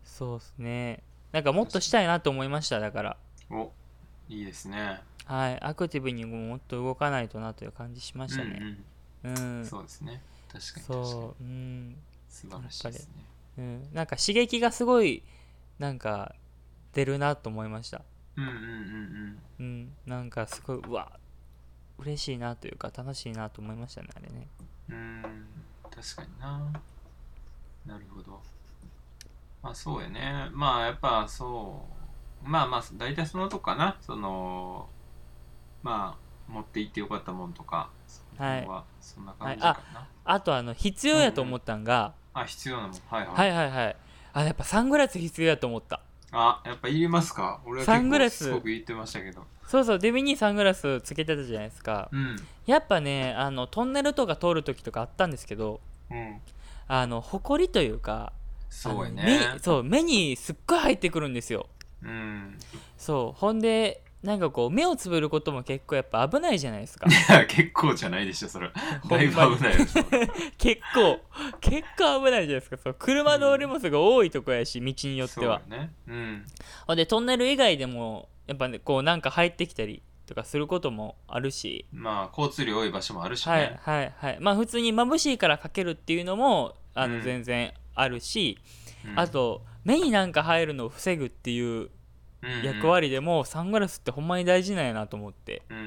そうっすね。なんかもっとしたいなと思いましただから。おいいですね。はい。アクティブにももっと動かないとなという感じしましたね。うん、うん。うん。そうですね。確かに確かに。そう。うん。素晴らしいですね。うん、なんか刺激がすごいなんか出るなと思いました。うんうんうんうん。なんかすごいうわ嬉しいなというか楽しいなと思いましたねあれね。うんうん確かにな。なるほど。まあそうやね。まあやっぱそう。まあまあ大体そのとこかな。そのまあ持って行ってよかったもんとか。はい。そんな感じかな、あとあの必要やと思ったんが、あ必要なもんはいはい、はいはいはい。あやっぱサングラス必要やと思ったあやっぱいりますか。俺はサングラス。すごく言ってましたけど。そうそう。デビにサングラスつけてたじゃないですか。うん。やっぱねあのトンネルとか通る時とかあったんですけどうん。あの埃というかそうね。目そう目にすっごい入ってくるんですよ。うん。そう。ほんでなんかこう目をつぶることも結構やっぱ危ないじゃないですか。いや結構じゃないでしょそれ だいぶ危ない 結構結構危ないじゃないですか。そう車通りもすごい多いとこやし道によっては。そうやね。うん。ほんでトンネル以外でもやっぱねこうなんか入ってきたりとかすることもあるし。まあ交通量多い場所もあるしはいねはいはい。まあ普通に眩しいからかけるっていうのもあのうん。全然あるし、うん。あと目になんか入るのを防ぐっていううん役割でもサングラスってほんまに大事なんやなと思って。うんうん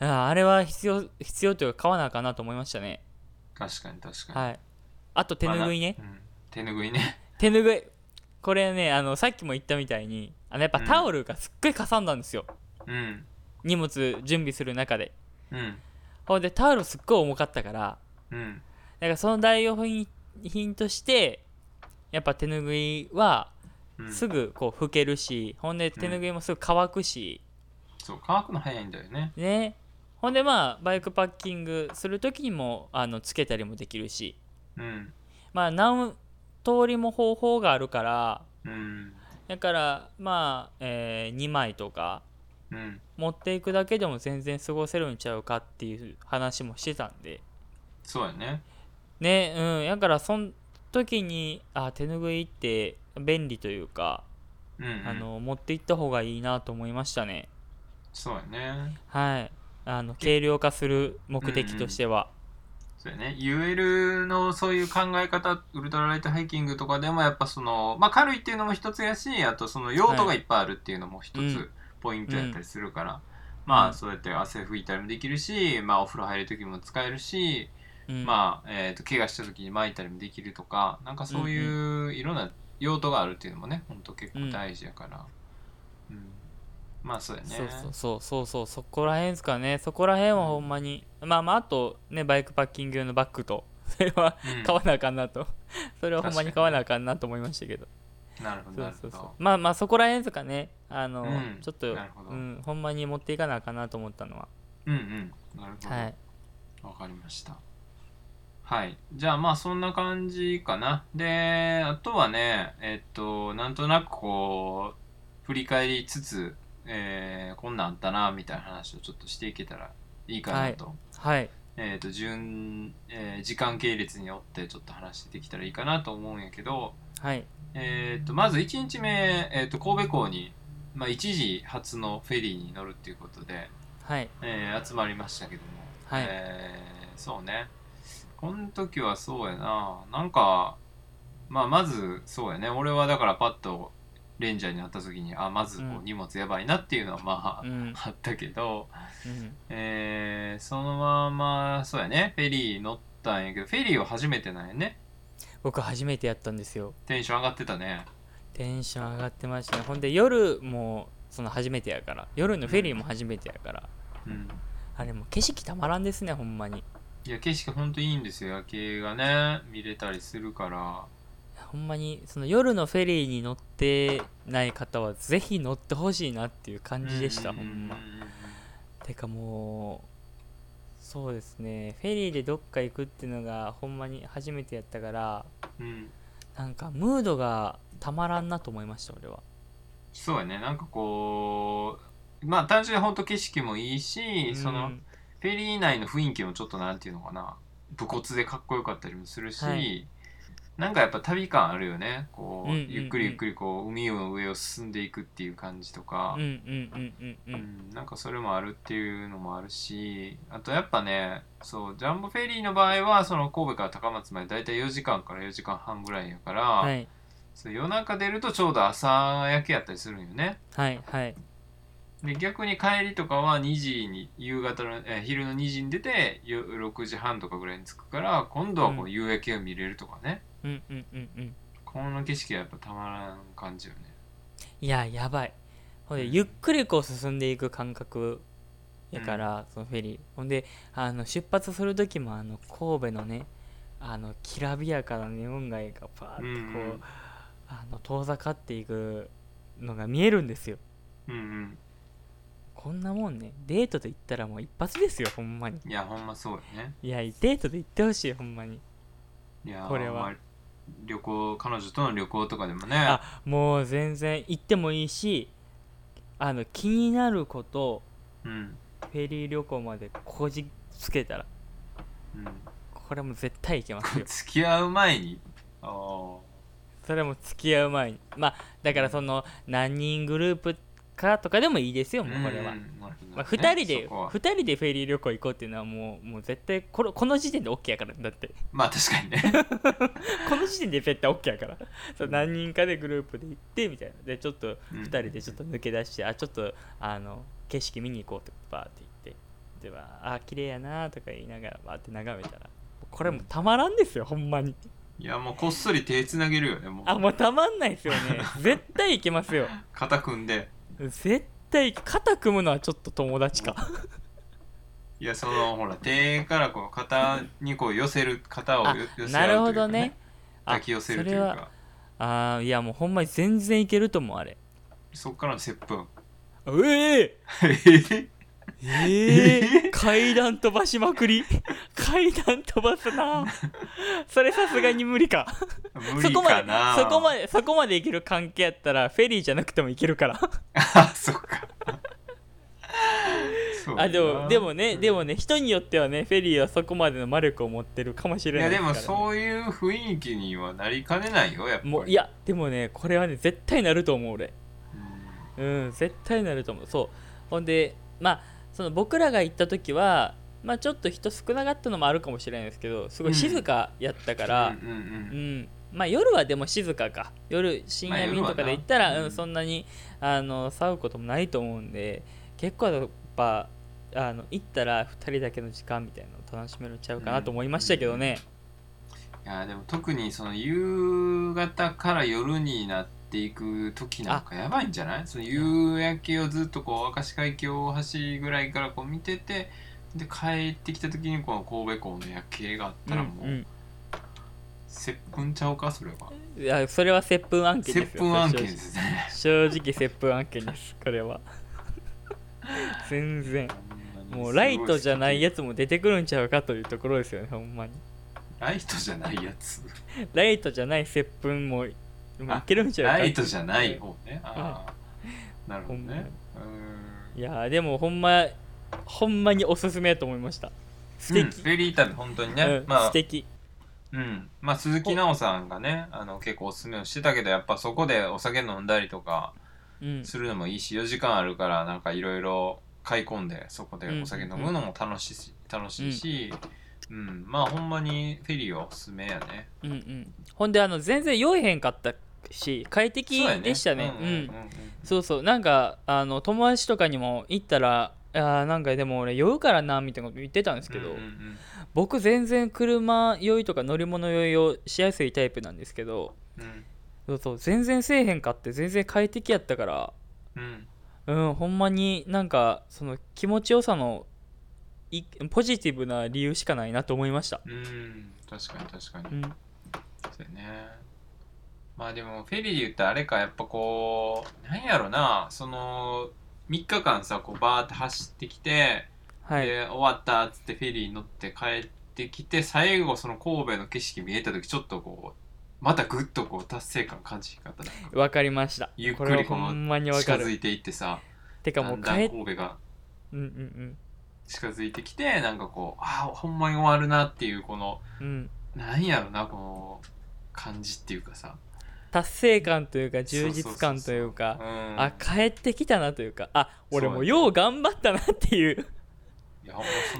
うん。ああれは必要必要というか買わなあかんなと思いましたね。確かに確かに。はい。あと手ぬぐいね。まうん。手ぬぐいね。手ぬぐい。これねあのさっきも言ったみたいにあのやっぱうん。タオルがすっごいかさんだんですよ、うん。荷物準備する中で。うん。ほんでタオルすっごい重かったからうん。だからその代用品品としてやっぱ手ぬぐいはうんすぐこう拭けるし、ほんで手ぬぐいもすぐ乾くし、そう乾くの早いんだよね。ね。ほんでまあバイクパッキングする時にもあのつけたりもできるし。うん。まあ何通りも方法があるからうん。だからまあ、え2枚とかうん。持っていくだけでも全然過ごせるんちゃうかっていう話もしてたんで。そうやね。ねうん。だからその時にあ手ぬぐいって便利というか、うんうん。あの持って行った方がいいなと思いましたね。そうやね。はい。あの軽量化する目的としては、そうやね。UL のそういう考え方ウルトラライトハイキングとかでもやっぱそのまあ軽いっていうのも一つやしあとその用途がいっぱいあるっていうのも一うん。つポイントやったりするから、まうん。あそうやって汗拭いたりもできるし、まあお風呂入る時も使えるし、うん。まあ、えー、と怪我した時に巻いたりもできるとかなんかそういういろんな用途があるっていうのもねほんと結構大事やから、うん。まあそうやね。そうそう。そうそうそこらへんですかね。そこらへん。はほんまに。まあまああとねバイクパッキング用のバッグと。それはうん。買わなあかんなと。それはほんまに買わなあかんなと思いましたけど。なるほどそうそうそう。まあまあそこらへんですかね。あの、うん。ちょっとうん、ほんまに持っていかなあかんなと思ったのは。うんうん。なるほど、はい。わかりましたはい。じゃあまあそんな感じかな。であとはねえっとなんとなくこう振り返りつつ、えーこんなんあったなみたいな話をちょっとしていけたらいいかなと。はい。えー、と順、えー時間系列によってちょっと話してできたらいいかなと思うんやけど、はい。えー、とまず1日目、えー、と神戸港に、まあ、1時発のフェリーに乗るっていうことで、はい。えー集まりましたけども、はい。えーそうねこの時はそうやな。なんか、まあ、まずそうやね。俺はだからパッとレンジャーに会った時にあまずこううん。荷物やばいなっていうのはまあ、うん。あったけど、うん。えーそのままそうやね。フェリー乗ったんやけどフェリーは初めてなんやね。僕初めてやったんですよ。テンション上がってたね。テンション上がってましたね。ほんで夜もその初めてやから。夜のフェリーも初めてやから。うん。あれもう景色たまらんですねほんまにいや景色ほんといいんですよ。夜景がね見れたりするから。ほんまにその夜のフェリーに乗ってない方はぜひ乗ってほしいなっていう感じでした、ほんま。てかもうそうですね。フェリーでどっか行くっていうのがほんまに初めてやったからうん。なんかムードがたまらんなと思いました俺は。そうやね。なんかこうまあ単純にほんと景色もいいし、そのうん。フェリー内の雰囲気もちょっとなんていうのかな。武骨でかっこよかったりもするし、はい。なんかやっぱ旅感あるよね。こう、うんうんうん。ゆっくりゆっくりこう海の上を進んでいくっていう感じとか。うん、なんかそれもあるっていうのもあるし。あとやっぱねそうジャンボフェリーの場合はその神戸から高松までだいたい4時間から4時間半ぐらいやから、はい。そう夜中出るとちょうど朝焼けやったりするんよね。はいはいで逆に帰りとかは2時に夕方の、えー昼の2時に出てよ6時半とかぐらいに着くから今度はこうう夕焼けを見れるとかね、うんうんうんうん。この景色はやっぱたまらん感じよね。いややばい。ほんでゆっくりこう進んでいく感覚やから、そのフェリー。ほんであの出発する時もあの神戸のねあのきらびやかなネオン街がパーッとこう、うんうん。あの遠ざかっていくのが見えるんですよ。うんうんこんなもんね。デートで行ったらもう一発ですよほんまに。いやほんまそうよね。いやデートで行ってほしいほんまに。いやこれは。まあ旅行彼女との旅行とかでもね。あもう全然行ってもいいしあの気になることうん。フェリー旅行までこじつけたら。うん。これも絶対行けますよ。付き合う前に？あー。それも付き合う前に。まあだからその何人グループかとかでもいいですよもうこれは、まあ、2人でそこは。2人でフェリー旅行行こうっていうのはもうもう絶対このこの時点で OK やから。だって。まあ確かにね。この時点で絶対 OK やから。そう何人かでグループで行ってみたいな。でちょっと2人でちょっと抜け出して、あちょっとあの景色見に行こうってバーって言って。ではあ綺麗やなとか言いながらバーって眺めたら。これもうたまらんですよほんまに。いやもうこっそり手つなげるよねもう。あもうたまんないですよね。絶対行けますよ。肩組んで絶対肩組むのはちょっと友達か。いやそのほら手からこう肩にこう寄せる肩を寄せなる合うというかほどね。あ抱き寄せるというか。あーいやもうほんまに全然いけると思うあれ。そっからの接吻。え ええええ 階段飛ばしまくり。階段飛ばすな。それさすがに無理か。無理そこまでかなそこまでそこまでいける関係やったらフェリーじゃなくてもいけるから。あそっか。あでもでもね、うんでもね人によってはねフェリーはそこまでの魔力を持ってるかもしいれないやでもそういう雰囲気にはなりかねないよやっぱり。もういやでもねこれはね絶対なると思う俺。うん。うん絶対なると思う。そう。ほんでまあその僕らが行った時はまあちょっと人少なかったのもあるかもしれないですけどすごい静かやったから、うんうんううん。んまあ夜はでも静かか。夜深夜便とかで行ったら、うん、そんなにあの騒ぐこともないと思うんで結構やっぱあの行ったら2人だけの時間みたいなのを楽しめるんちゃうかなと思いましたけどね、いやでも特にその夕方から夜になっていく時なんかやばいんじゃない？その夕焼けをずっとこう明石海峡大橋ぐらいからこう見ててで帰ってきた時にこの神戸港の夜景があったらもう、うん接吻ちゃうか？それは。うんいやそれは接吻案件接ですよ。吻案件ですね。正直。接吻案件です。これは。全然。もうライトじゃないやつも出てくるんちゃうかというところですよねほんまに。ライトじゃないやつ。ライトじゃない接吻ももういけるんちゃうかライトじゃない方ね。ああなるほどね。いやーでもほんまほんまにおすすめやと思いました。素敵、うん。フェリー旅本当にね、うん。まあ素敵。うん。まあ鈴木奈緒さんがねあの結構おすすめをしてたけどやっぱそこでお酒飲んだりとかうん。するのもいいし4時間あるからなんかいろいろ買い込んでそこでお酒飲むのも楽しいし、楽しいし、うん、まあほんまにフェリーはおすすめやね。うんうん。ほんであの全然酔えへんかったし快適でしたね。うんうんうんそうそう。なんかあの友達とかにも行ったらあーなんかでも俺酔うからなみたいなこと言ってたんですけど、うんうんうん。僕全然車酔いとか乗り物酔いをしやすいタイプなんですけどうん。そうそう。全然せえへんかって全然快適やったからうん。うん。ほんまになんかその気持ちよさのいポジティブな理由しかないなと思いました。うん。確かに確かに。うん。そうやね。まあでもフェリーで言ったらあれかやっぱこうなんやろなその3日間さこうバーって走ってきて、はい。で終わったっつってフェリーに乗って帰ってきて最後その神戸の景色見えた時ちょっとこうまたぐっとこう達成感感じ方わかりました。ゆっくりこの近づいていってさてかもうん帰っ神戸が。うんうん近づいてきてなんかこうああほんまに終わるなっていうこのうん。うんなんやろなこの感じっていうかさ。達成感というか充実感というかあ帰ってきたなというかあ俺もよう頑張ったなっていう。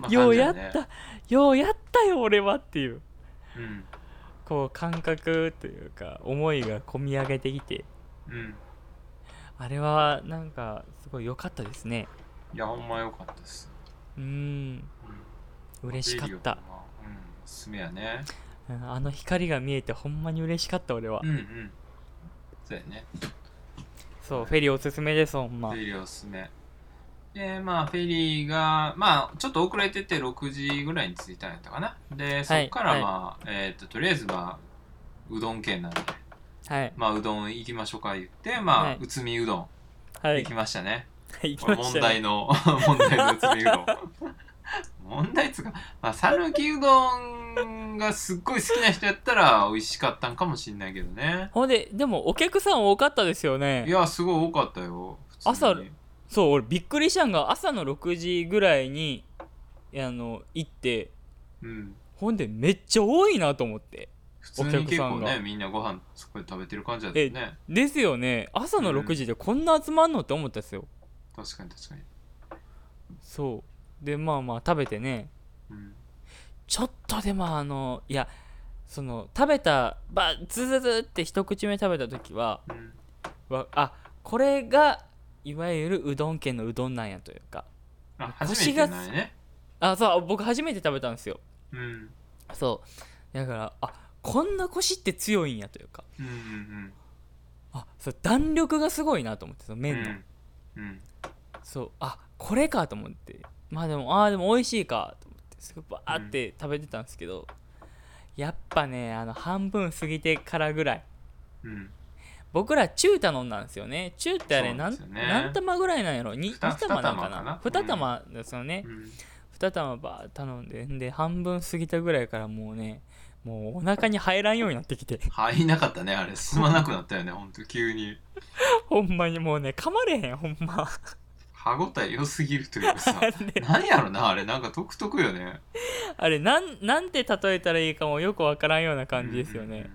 ようやったようやったよ俺はっていう。うん。こう感覚というか思いが込み上げてきて。うん。あれはなんかすごい良かったですね。いやほんまよかったですうーん。うん嬉しかった。うんおすすめやね。うんあの光が見えてほんまに嬉しかった俺は。うんうん。そうやね。そうフェリーおすすめですほんま。フェリーおすすめ。でまあフェリーがまあちょっと遅れてて6時ぐらいに着いたんやったかな。でそっからまあ、えっ、ととりあえずまあうどん県なんで。はい。まあうどん行きましょうか言ってまあ、はい。内海うどんはい。行きましたね、行きこれ問題の問題の内海うどん 問題っつうかまあ讃岐うどんがすっごい好きな人やったら美味しかったんかもしんないけどね。ほんででもお客さん多かったですよね。いやすごい多かったよ普通に。朝そう俺びっくりしたんが朝の6時ぐらいにあの行ってうん。ほんでめっちゃ多いなと思って普通に結構お客さんが。ねみんなご飯そこで食べてる感じだったよね。ですよね。朝のうん6時でこんな集まんのって思ったんですよ確かに確かに。そう。でまあまあ食べてね。うん。ちょっとでもあのいやその食べたばズズズって一口目食べた時はうん。わあこれがいわゆるうどん県のうどんなんやというかあ腰初めてがないね。あそう僕初めて食べたんですよ。うん。そう。だからあこんな腰って強いんやというか。うんうんあそう弾力がすごいなと思ってそのうん。麺の、うんそうあこれかと思って。まあでもああでも美味しいかと思って。すごいバーって食べてたんですけど、やっぱねあの半分過ぎてからぐらい。うん。僕ら中頼んだんですよね。中ってあれなん,、そうですよね。何玉ぐらいなんやろ？2, 二二玉なんかな？2玉ですよね、うん。2玉バー頼んでで半分過ぎたぐらいからもうねもうお腹に入らんようになってきて。入んなかったねあれ。進まなくなったよねほんと急に。ほんまにもうね噛まれへんほんま歯応え良すぎるというかさ で？なんやろなあれなんか独特よね。あれなんなんて例えたらいいかもよくわからんような感じですよね、んんん。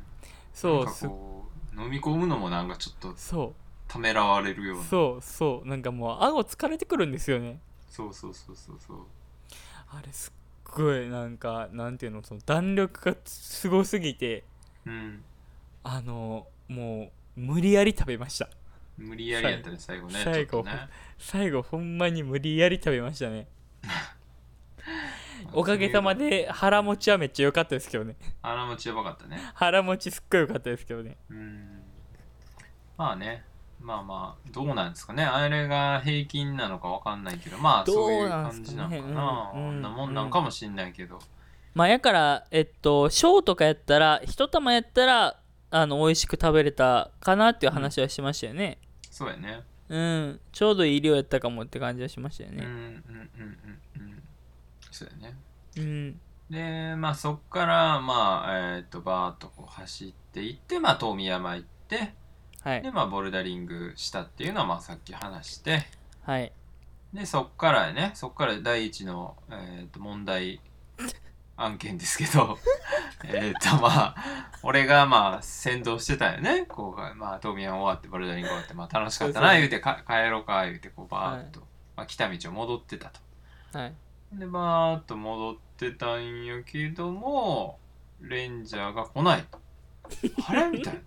そうすなんかこう飲み込むのもなんかちょっとそためらわれるよううな。そうそう。なんかもう顎疲れてくるんですよね。そうそうそうそうそう。あれすっごいなんかなんていうのその弾力がすごすぎてうん。あのもう無理やり食べました無理やりやったね最後ね最後ね。最後ほんまに無理やり食べましたね。おかげさまで腹持ちはめっちゃ良かったですけどね。腹持ちやばかったね。腹持ちすっごい良かったですけどね。うん。まあね。まあまあどうなんですかね。あれが平均なのかわかんないけどまあどそういう感じなのかな。うんうんなもんなんかもしんないけど。まあやからえっと小とかやったら一玉やったらあの美味しく食べれたかなっていう話はしましたよねそうやね。うん、ちょうどいい量やったかもって感じはしましたようんうんうんねうんうん。そうやね。うん。でまあそっからまあえっ、とバーッとこう走っていってまあ遠見山行ってはい。でまあボルダリングしたっていうのはまあさっき話して。はい。でそっからやね。そっから第一の、えー、と問題案件ですけど。えっとまあ俺がまあ先導してたよね。こうまあトミヤン終わってボルダリング終わってまあ楽しかったな言うてか帰ろうか言うてこうバーッと、まあ、来た道を戻ってたと。はい。でバーッと戻ってたんやけどもレンジャーが来ないと。あれ？みたいな。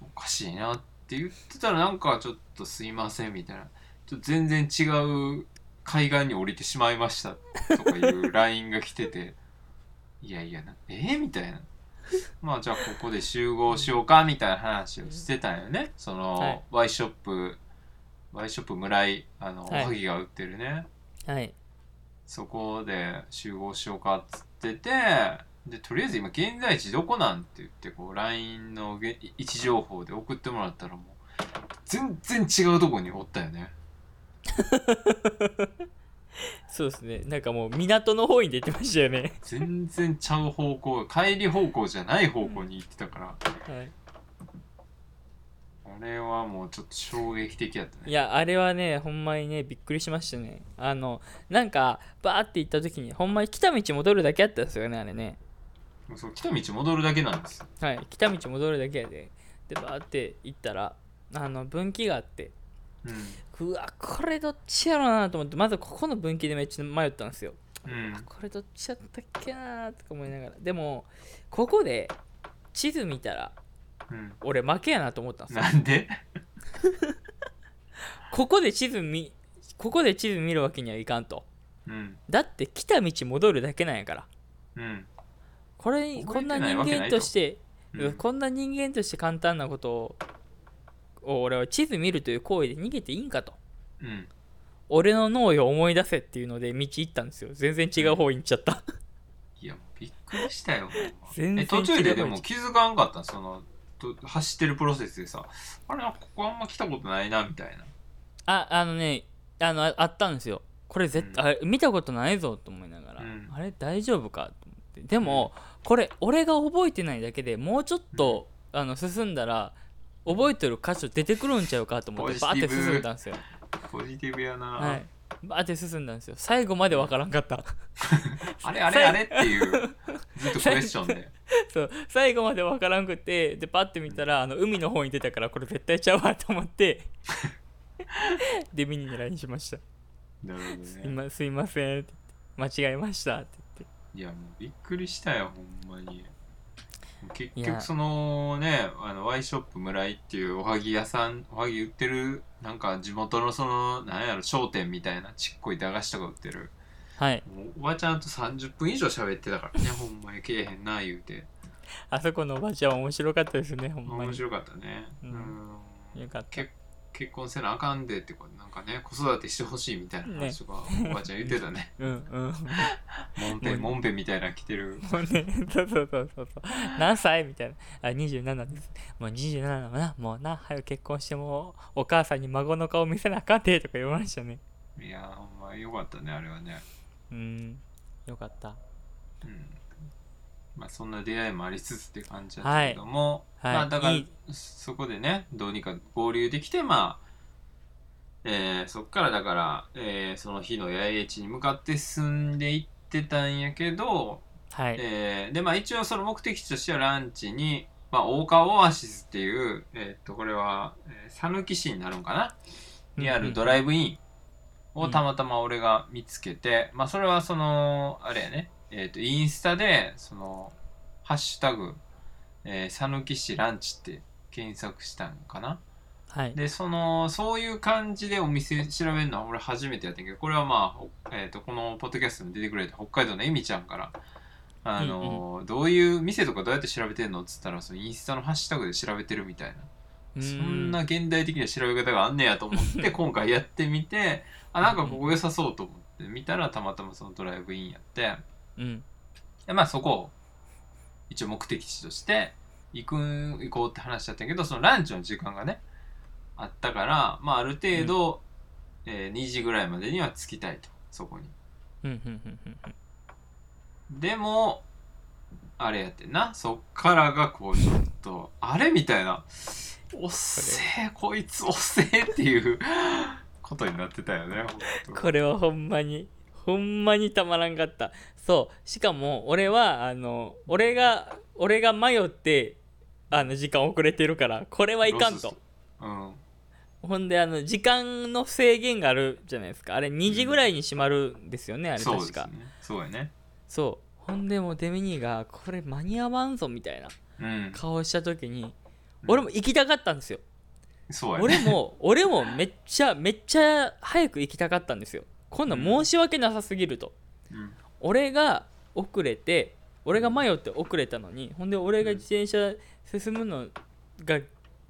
おかしいなって言ってたらなんかちょっとすいませんみたいな。ちょっと全然違う海岸に降りてしまいましたとかいう LINE が来てていやいやなえー、みたいな。まあじゃあここで集合しようかみたいな話をしてたんよね。その、はい。Y ショップ Y ショップ村井あの、はい。おはぎが売ってるね。はい。そこで集合しようかっつっててでとりあえず今現在地どこなんって言ってこう LINE のげ位置情報で送ってもらったらもう全然違うとこにおったよね そうですね。なんかもう港の方に出てましたよね。全然ちゃう方向帰り方向じゃない方向に行ってたから。はい。あれはもうちょっと衝撃的やったね。いやあれはねほんまにねびっくりしましたね。あのなんかバーって行った時にほんまに来た道戻るだけやったんですよねあれね。そう来た道戻るだけなんですよ。はい来た道戻るだけやで。でバーって行ったらあの分岐があってううわこれどっちやろうなと思ってまずここの分岐でめっちゃ迷ったんですよ。んうん。これどっちやったっけなとか思いながら。でもここで地図見たらうん。俺負けやなと思ったんですよ。なんで？ここで地図見ここで地図見るわけにはいかんと。うん。だって来た道戻るだけなんやから。うん。これこんな人間としてうん。こんな人間として簡単なことをを俺は地図見るという行為で逃げていいんかと。うん。俺の脳よ思い出せっていうので道行ったんですよ。全然違う方に行っちゃった。いやびっくりしたよ全然え途中ででも気づかんかったん？そのと走ってるプロセスでさあれここあんま来たことないなみたいな。ああのねあのああったんですよ。これ絶対、あ見たことないぞと思いながら、うん。あれ大丈夫かと思って。でも、これ俺が覚えてないだけでもうちょっと、あの進んだら覚えてる箇所出てくるんちゃうかと思ってバーって進んだんですよ。ポジティブやな、はい。バーって進んだんですよ。最後までわからんかった。あれあれあれっていうずっとクエスチョンで。そう。最後までわからんくてでパッて見たらあの海の方に出たからこれ絶対ちゃうわと思って。でミニに LINE しました。なるほどすいねますいませんって言って。間違えましたって言って。いやもうびっくりしたよほんまに結局そのねあの Y ショップ村井っていうおはぎ屋さんおはぎ売ってるなんか地元のそのなんやろ商店みたいなちっこい駄菓子とか売ってる。はい。おばちゃんと30分以上喋ってたからね ほんまにけえへんな言うて。あそこのおばちゃん面白かったですねほんまに。面白かったね。ううん。んよかった。け結婚せなあかんでってこうなんかね子育てしてほしいみたいな話とか、おばあちゃん言ってたね。うんうん。モンペンモンペンみたいなの着てる。もうね。そうそうそうそうそう。何歳みたいな。あ27です。もう27だもんな。もうな早く結婚してもうお母さんに孫の顔見せなあかんてとか言われましたね。いやほんまよかったねあれはね。うん。よかった。うんまあそんな出会いもありつつって感じだったけども、はい。まあだからそこでねどうにか合流できてまあえーそっからだから、えーその日の八重地に向かって進んでいってたんやけど、はい。えーでまあ一応その目的地としてはランチに、まあ、大川オアシスっていう、えーっとこれはえー讃岐、市になるんかな？にあるドライブインをたまたま俺が見つけて、まあそれはそのあれやねえーっとインスタでそのハッシュタグえー讃岐、市ランチって検索したんかな？はい。でそのそういう感じでお店調べるのは俺初めてやったけどこれはまあ、ほえー、とこのポッドキャストに出てくれた北海道のエミちゃんからあのーどういう店とかどうやって調べてんのっつったらそのインスタのハッシュタグで調べてるみたいな。うそんな現代的な調べ方があんねやと思って 今回やってみてあなんかここ良さそうと思って見たらたまたまそのドライブインやってうん。でまあそこを一応目的地として行く行こうって話だったけどそのランチの時間がねあったからまあある程度、えー2時ぐらいまでには着きたいとそこに。うんうんうんうんうん。でもあれやってんな。そっからがこうちょっとあれみたいな。おっせえこいつおっせえっていうことになってたよねほんと。これはほんまにほんまにたまらんかった。そう。しかも俺はあの俺が俺が迷ってあの時間遅れてるからこれはいかんと。うん。ほんであの時間の制限があるじゃないですか。あれ2時ぐらいに閉まるんですよね、あれそうです確かね。そうやね。そう。ほんでもうデミニーがこれ間に合わんぞみたいなうん。顔した時に俺も行きたかったんですよ。そうやね。俺も俺もめっちゃめっちゃ早く行きたかったんですよこんなん申し訳なさすぎると、うん。俺が遅れて俺が迷って遅れたのにほんで俺が自転車進むのが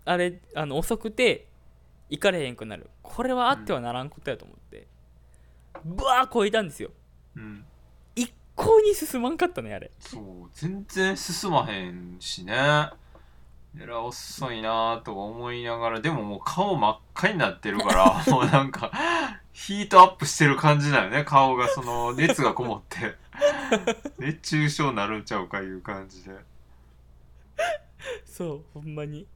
あれあの遅くて行かれへんくなる。これはあってはならんことやと思って。ブワーこいたんですよ。うん。一向に進まんかったねあれ。そう全然進まへんしね。えら遅いなとか思いながらでももう顔真っ赤になってるから もうなんかヒートアップしてる感じだよね。顔がその熱がこもって。熱中症になるんちゃうかいう感じで。そうほんまに。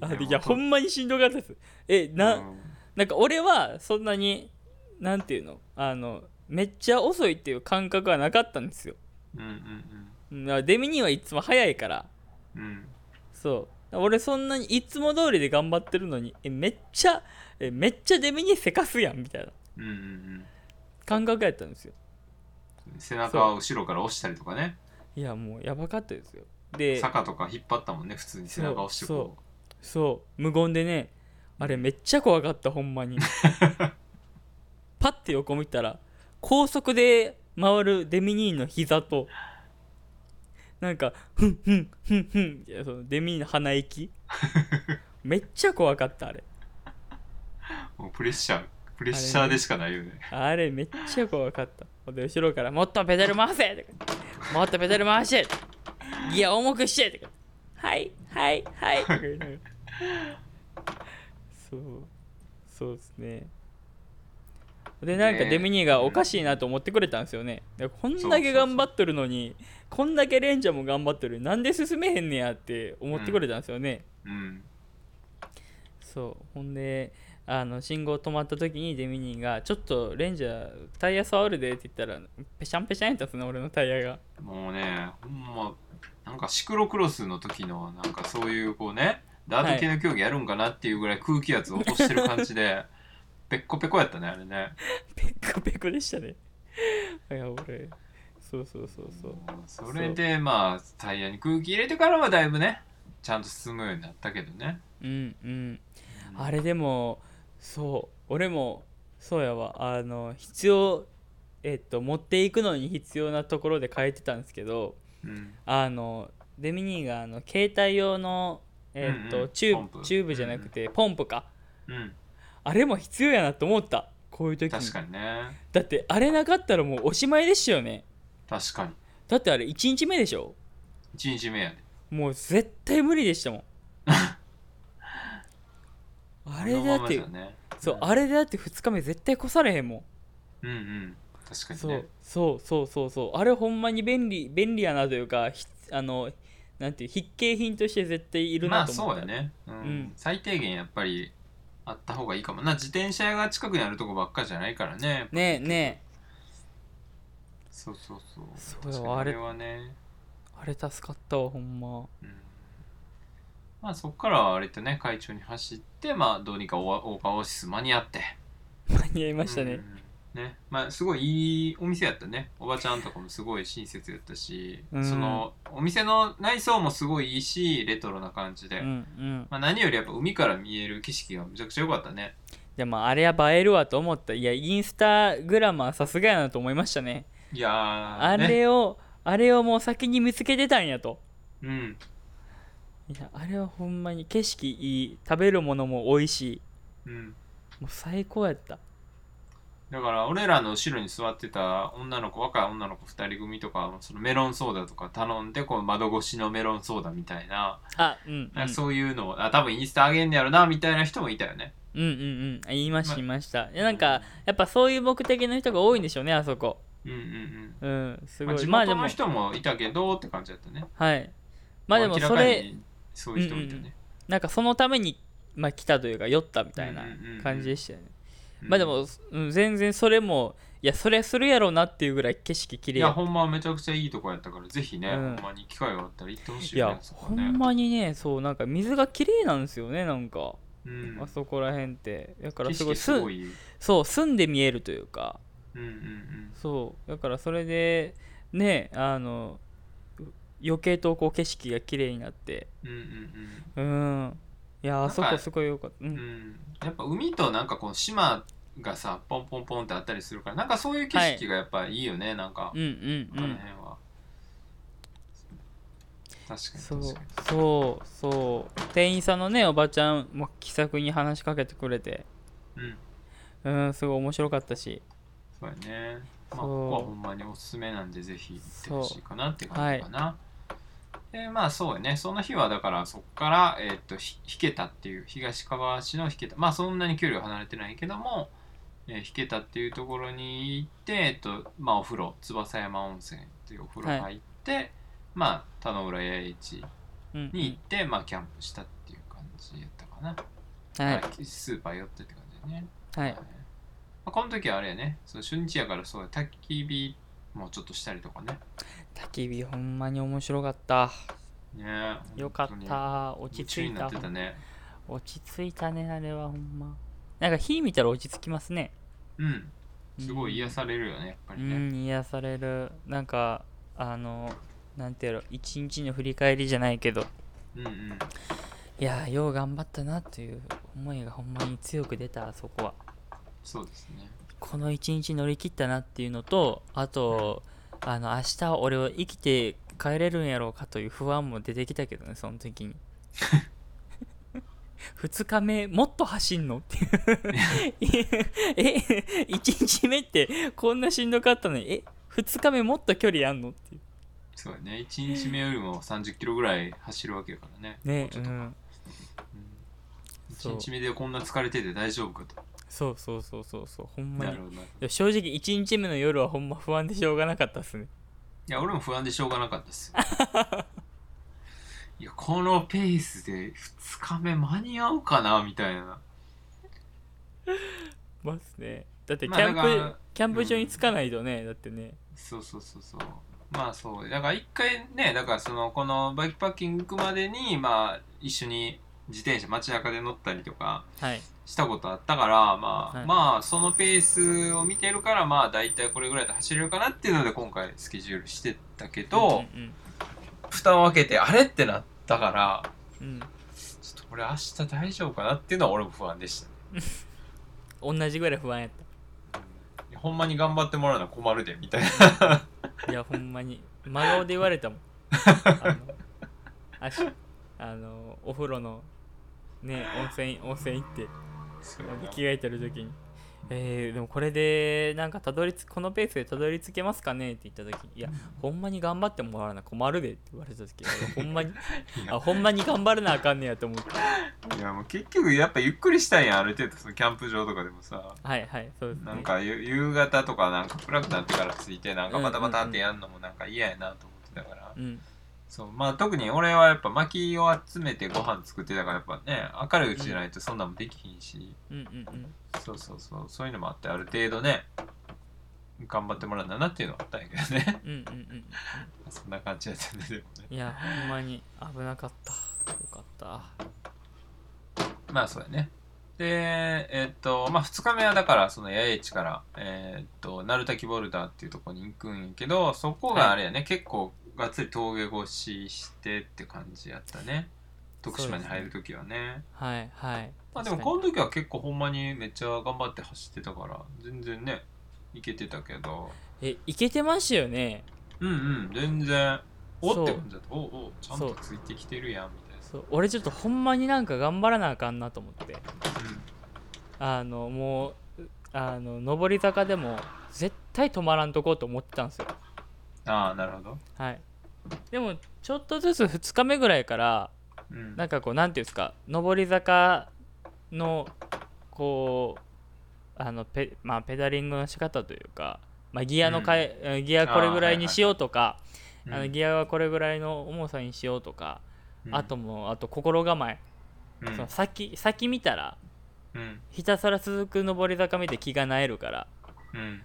あいやほんまにしんどかったです。えな、うん。なんか俺はそんなになんていうの？あのめっちゃ遅いっていう感覚はなかったんですよ。うんうんなデミニーはいつも早いから。うん。うんそう。俺そんなにいつも通りで頑張ってるのにえめっちゃえめっちゃデミニーせかすやんみたいなうんうんうん。感覚やったんですよ。背中を後ろから押したりとかね。いやもうやばかったですよ。で坂とか引っ張ったもんね普通に背中押してこそう無言でねあれめっちゃ怖かったほんまに。パッて横見たら高速で回るデミニーの膝となんかふんふんふんふんいやそのデミニーの鼻息。めっちゃ怖かったあれ。うもうプレッシャープレッシャーでしかないよね。あれめっちゃ怖かった。で後ろから「もっとペダル回せ!」とか「もっとペダル回して!」ギア重くして!」とか「はいはいはい」とか言いながらそう。そうですね。でなんかねデミニーがおかしいなと思ってくれたんですよね。でこんだけ頑張っとるのにこんだけレンジャーも頑張っとる。なんで進めへんねやって思ってくれたんですよね、うん。そう。ほんであの信号止まった時にデミニーが「ちょっとレンジャータイヤ触るで」って言ったらペシャンペシャンやったんですね俺のタイヤが。もうねほんまなんかシクロクロスの時のなんかそういうこうねダート系の競技やるんかなっていうぐらい空気圧落としてる感じで、ペッコペコやったねあれね。ペコペコでしたね。いや俺そうそうそうそうそれでまあタイヤに空気入れてからはだいぶねちゃんと進むようになったけどね、うんうん。あれでもそう。俺もそうやわ。あの必要えっと持っていくのに必要なところで変えてたんですけどうん。あのデミニーがあの携帯用のえっと、うんうん。チューブチューブじゃなくて、ポンプか。うん。あれも必要やなと思った。こういう時に。確かにね。だってあれなかったらもうおしまいでしたよね。確かに。だってあれ1日目でしょ？1日目やで。もう絶対無理でしたもん あれだって、ね。そうあれでだって2日目絶対越されへんもん。うんうん。確かにそうねそうそうそうそう。あれほんまに便利便利やなというかひあのなんていう筆記品として絶対いるまあなと思った、そうやね、うん。うん。最低限やっぱりあった方がいいかも。な自転車屋が近くにあるとこばっかじゃないからねねえねそうそうそう。そう確かにああれれはね、えあれ助かったわほんま。うん、まあそっからは割とね会長に走ってまあどうにかオーカーオアシス間に合って。間に合いましたね、うん。ね。まあすごいいいお店やったね。おばちゃんとかもすごい親切やったし、うん。そのお店の内装もすごいいいしレトロな感じで、うんうん。まあ、何よりやっぱ海から見える景色がめちゃくちゃ良かったね。でもあれは映えるわと思った。いやインスタグラマーさすがやなと思いましたね。いやーあねれを、あれをもう先に見つけてたんやと。うんいやあれはほんまに景色いい食べるものも美味しい。うん。もう最高やった。だから俺らの後ろに座ってた女の子若い女の子2人組とかそのメロンソーダとか頼んでこう窓越しのメロンソーダみたいな,、あうん、うん、なん。かそういうのをあ多分インスタ上げんねやろなみたいな人もいたよね。うんうんうん。言いましたま言いました。いやなんかやっぱそういう目的の人が多いんでしょうねあそこ。うんうんうん。うんすまあ、地ごいまあでも元の人もいたけどって感じだったね。はい。まあでも明らかそれにそういう人もいたね、なんかそのために、まあ、来たというか酔ったみたいなうんうんうんうん。感じでしたよね、うん。まあでも、うん、全然それもいやそれするやろうなっていうぐらい景色綺麗。いやほんまめちゃくちゃいいとこやったからぜひね、うん。ほんまに機会があったら行ってほしいいやよね。ほんまにねそうなんか水が綺麗なんですよねなんか、うん。あそこら辺って。だから景すごいすごいそう住んで見えるというか。うんうんうん。そう。だからそれでねあのう余計とこう景色が綺麗になって。うんうんうん。うん。いやあそこすごいよかった。ううん。んやっぱ海となんかこの島がさポンポンポンってあったりするからなんかそういう景色がやっぱいいよね、なんか。うんうんこのうん辺は、確かにそう確かに。そうそう店員さんのねおばちゃんも気さくに話しかけてくれて。うん。うんすごい面白かったし。そうやね。まあここはほんまにおすすめなんでぜひ行ってほしいかなって感じかな、でまあそうやね。その日はだからそこから、えーっとひ引けたっていう東かがわ市の引けた。まあそんなに距離は離れてないけども、えー引けたっていうところに行って、えっとまあ、お風呂翼山温泉っていうお風呂入って、まあ田之浦八重市うんに行って、まあキャンプしたっていう感じやったかな、はい。はい。スーパー寄ってって感じだね。はい。まあ、この時はあれやね。そう初日やからそうや焚き火もちょっとしたりとかね。焚き火ほんまに面白かった。ねよかった。落ち着いた。たね。落ち着いたねあれはほんま。なんか火見たら落ち着きますね。うん。すごい癒されるよねやっぱうりね、ん癒される。なんかあのなんていうの一日の振り返りじゃないけど。うん、うん。いやーよう頑張ったなという思いがほんまに強く出たあそこは。そうですねこの一日乗り切ったなっていうのとあとあの明日俺は生きて帰れるんやろうかという不安も出てきたけどねその時に。2日目もっと走んのっていう。え1日目ってこんなしんどかったのにえ2日目もっと距離あんのっていう。そうやね1日目よりも30キロぐらい走るわけやからね。ねもうちょっとか。うん。そう1日目でこんな疲れてて大丈夫かとそうそうそうそうそうほんまに。なるほどないや正直1日目の夜はほんま不安でしょうがなかったっすね。や俺も不安でしょうがなかったですよ。いやこのペースで2日目間に合うかなみたいな。ますね。だってキまあャンプ、だからキャンプ場に着かないとね、だってね。そうそうそうそう。まあそう。だから一回ねだからそのこのバイクパッキング行くまでにまあ一緒に自転車街中で乗ったりとかはい。したことあったからまあ、はい。まあそのペースを見てるからまあ大体これぐらいで走れるかなっていうので今回スケジュールしてたけど、うん蓋を開けてあれってなったからうん、うんちょっとこれ明日大丈夫かなっていうのは俺も不安でしたね。同じぐらい不安やっほんまに頑張ってもらうのは困るでみたいな。た いやほんまに。真顔で言われたもん。あのあしあのお風呂のね温泉温泉行って着替えてる時に。えー、でもこれでなんかたどり着このペースでたどり着けますかね？って言った時にいやほんまに頑張ってもらわな困るでって言われた時ほんまに あほんまに頑張らなあかんねやと思って。いやもう結局やっぱゆっくりしたいやんある程度そのキャンプ場とかでもさ。はいはいそうですね。なんかゆ夕方とかなんか暗くなってから着いてなんかバタバタってやんのもなんか嫌やなと思ってたから、うんそうまあ特に俺はやっぱ薪を集めてご飯作ってたからやっぱね明るいうちじゃないとそんなんもできひんし、うんうんうん。そうそうそう。そういうのもあってある程度ね頑張ってもらうんだなっていうのはあったんやけどね。うんうんうんうん。そんな感じやったねでもね。いやほんまに危なかった。よかった。まあそうやね。でえっとまあ2日目はだからその八重地からえっと鳴滝ボルダーっていうところに行くんやけどそこがあれやね、結構がっつり峠越ししてって感じやったね。徳島に入る時はね。はいはい。まあでもこの時は結構ほんまにめっちゃ頑張って走ってたから全然ねいけてたけど。えいけてましたよね。うんうん。全然。おって感じだった。おおちゃんとついてきてるやんみたいな。そう。俺ちょっとほんまになんか頑張らなあかんなと思って。うあのもうあの上り坂でも絶対止まらんとこうと思ってたんですよ。んああなるほど。はいでもちょっとずつ2日目ぐらいからうん。なんかこうなんていうんですか上り坂のこうあのペ,、まあ、ペダリングの仕方というか、まあ、ギアのかえ、ギアこれぐらいにしようとかうんあのギアはこれぐらいの重さにしようとか、うん。あともうあと心構え、うん。その先先見たらうん。ひたすら続く上り坂見て気がなえるからうん。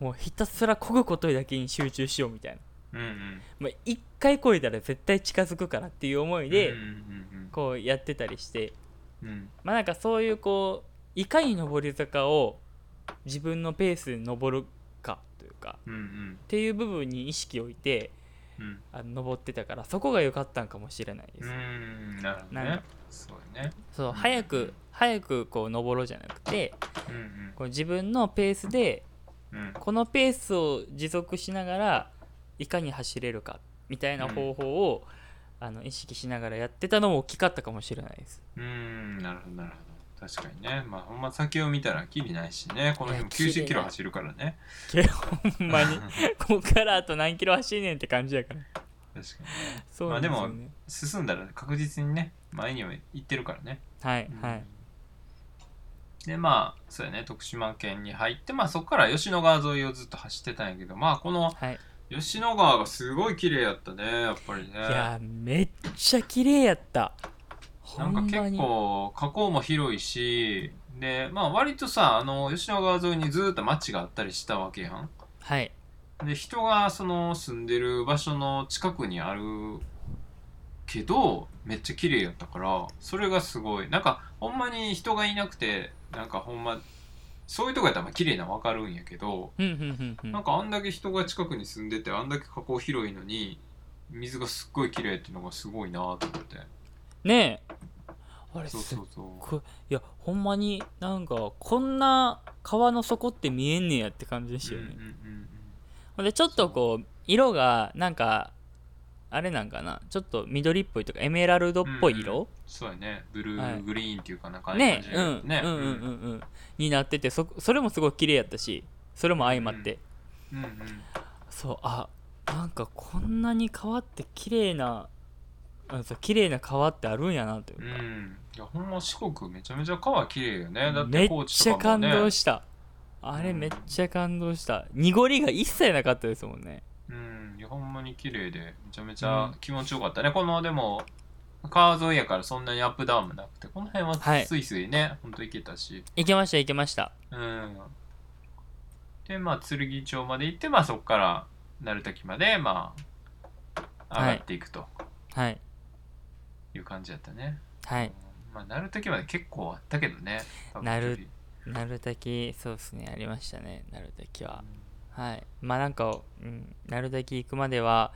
もうひたすら漕ぐことだけに集中しようみたいな、うんうん。まあ、一回漕いだら絶対近づくからっていう思いで、こうやってたりして。うん。うんまあなんかそういうこういかに上り坂を自分のペースで登るかというかうんうん。っていう部分に意識を置いてうん。あの登ってたからそこが良かったんかもしれないです、うんなるほどね。そうね。そう早く早くこう登ろうじゃなくてうんこう自分のペースでこのペースを持続しながらいかに走れるかみたいな方法を、あの意識しながらやってたのも大きかったかもしれないです。うんなるほどなるほど。確かにね。まあほんま先を見たらきりないしね。この日もいやきりな。い90キロ走るからね。ほんまに。ここからあと何キロ走んねんって感じやから。確かにね。そうですよまあね、進んだら確実にね前には行ってるからね。はいはい。でまあそうやね。徳島県に入ってまあそこから吉野川沿いをずっと走ってたんやけどまあこのはい吉野川がすごい綺麗やったねやっぱりね。いやめっちゃ綺麗やった。ほなんか結構河口も広いしでまあ割とさあの吉野川沿いにずっと町があったりしたわけやん。はい。で人がその住んでる場所の近くにあるけどめっちゃ綺麗やったからそれがすごい。なんかほんまに人がいなくてなんかほんまそういうとこやったらまあ綺麗なの分かるんやけどなんかあんだけ人が近くに住んでてあんだけ河口広いのに水がすっごい綺麗っていうのがすごいなと思って。ねえ。あれそうそうそう。ごい。いやほんまになんかこんな川の底って見えんねやって感じでしたよね、でちょっとこう色がなんかあれなんかな？ちょっと緑っぽいとかエメラルドっぽい色、そうやね。ブルはいーグリーンっていうかなんかね。感じうん。ね。うんうんうんうん。になっててそそれもすごい綺麗やったしそれも相まって、うんうん。そうあなんかこんなに川って綺麗なあそう綺麗な川ってあるんやなといううか、ん。いやほんま四国めちゃめちゃ川綺麗よね。だっめって高知ちゃ感とかもね。動した。あれめっちゃ感動した。濁りが一切なかったですもんね。うんほんまに綺麗でめちゃめちゃ気持ちよかったね、このでも川沿いやからそんなにアップダウンもなくてこの辺ははい。スイスイね、ほんと行けたし。行けました行けました。うん。でまあ剣町まで行ってまあそこから鳴滝までまあ上がっていくと。はい。いう感じやったね、はい。まあ鳴滝まで結構あったけどね鳴滝そうですねありましたね鳴滝ははい。まあなんか、うん、鳴滝行くまでは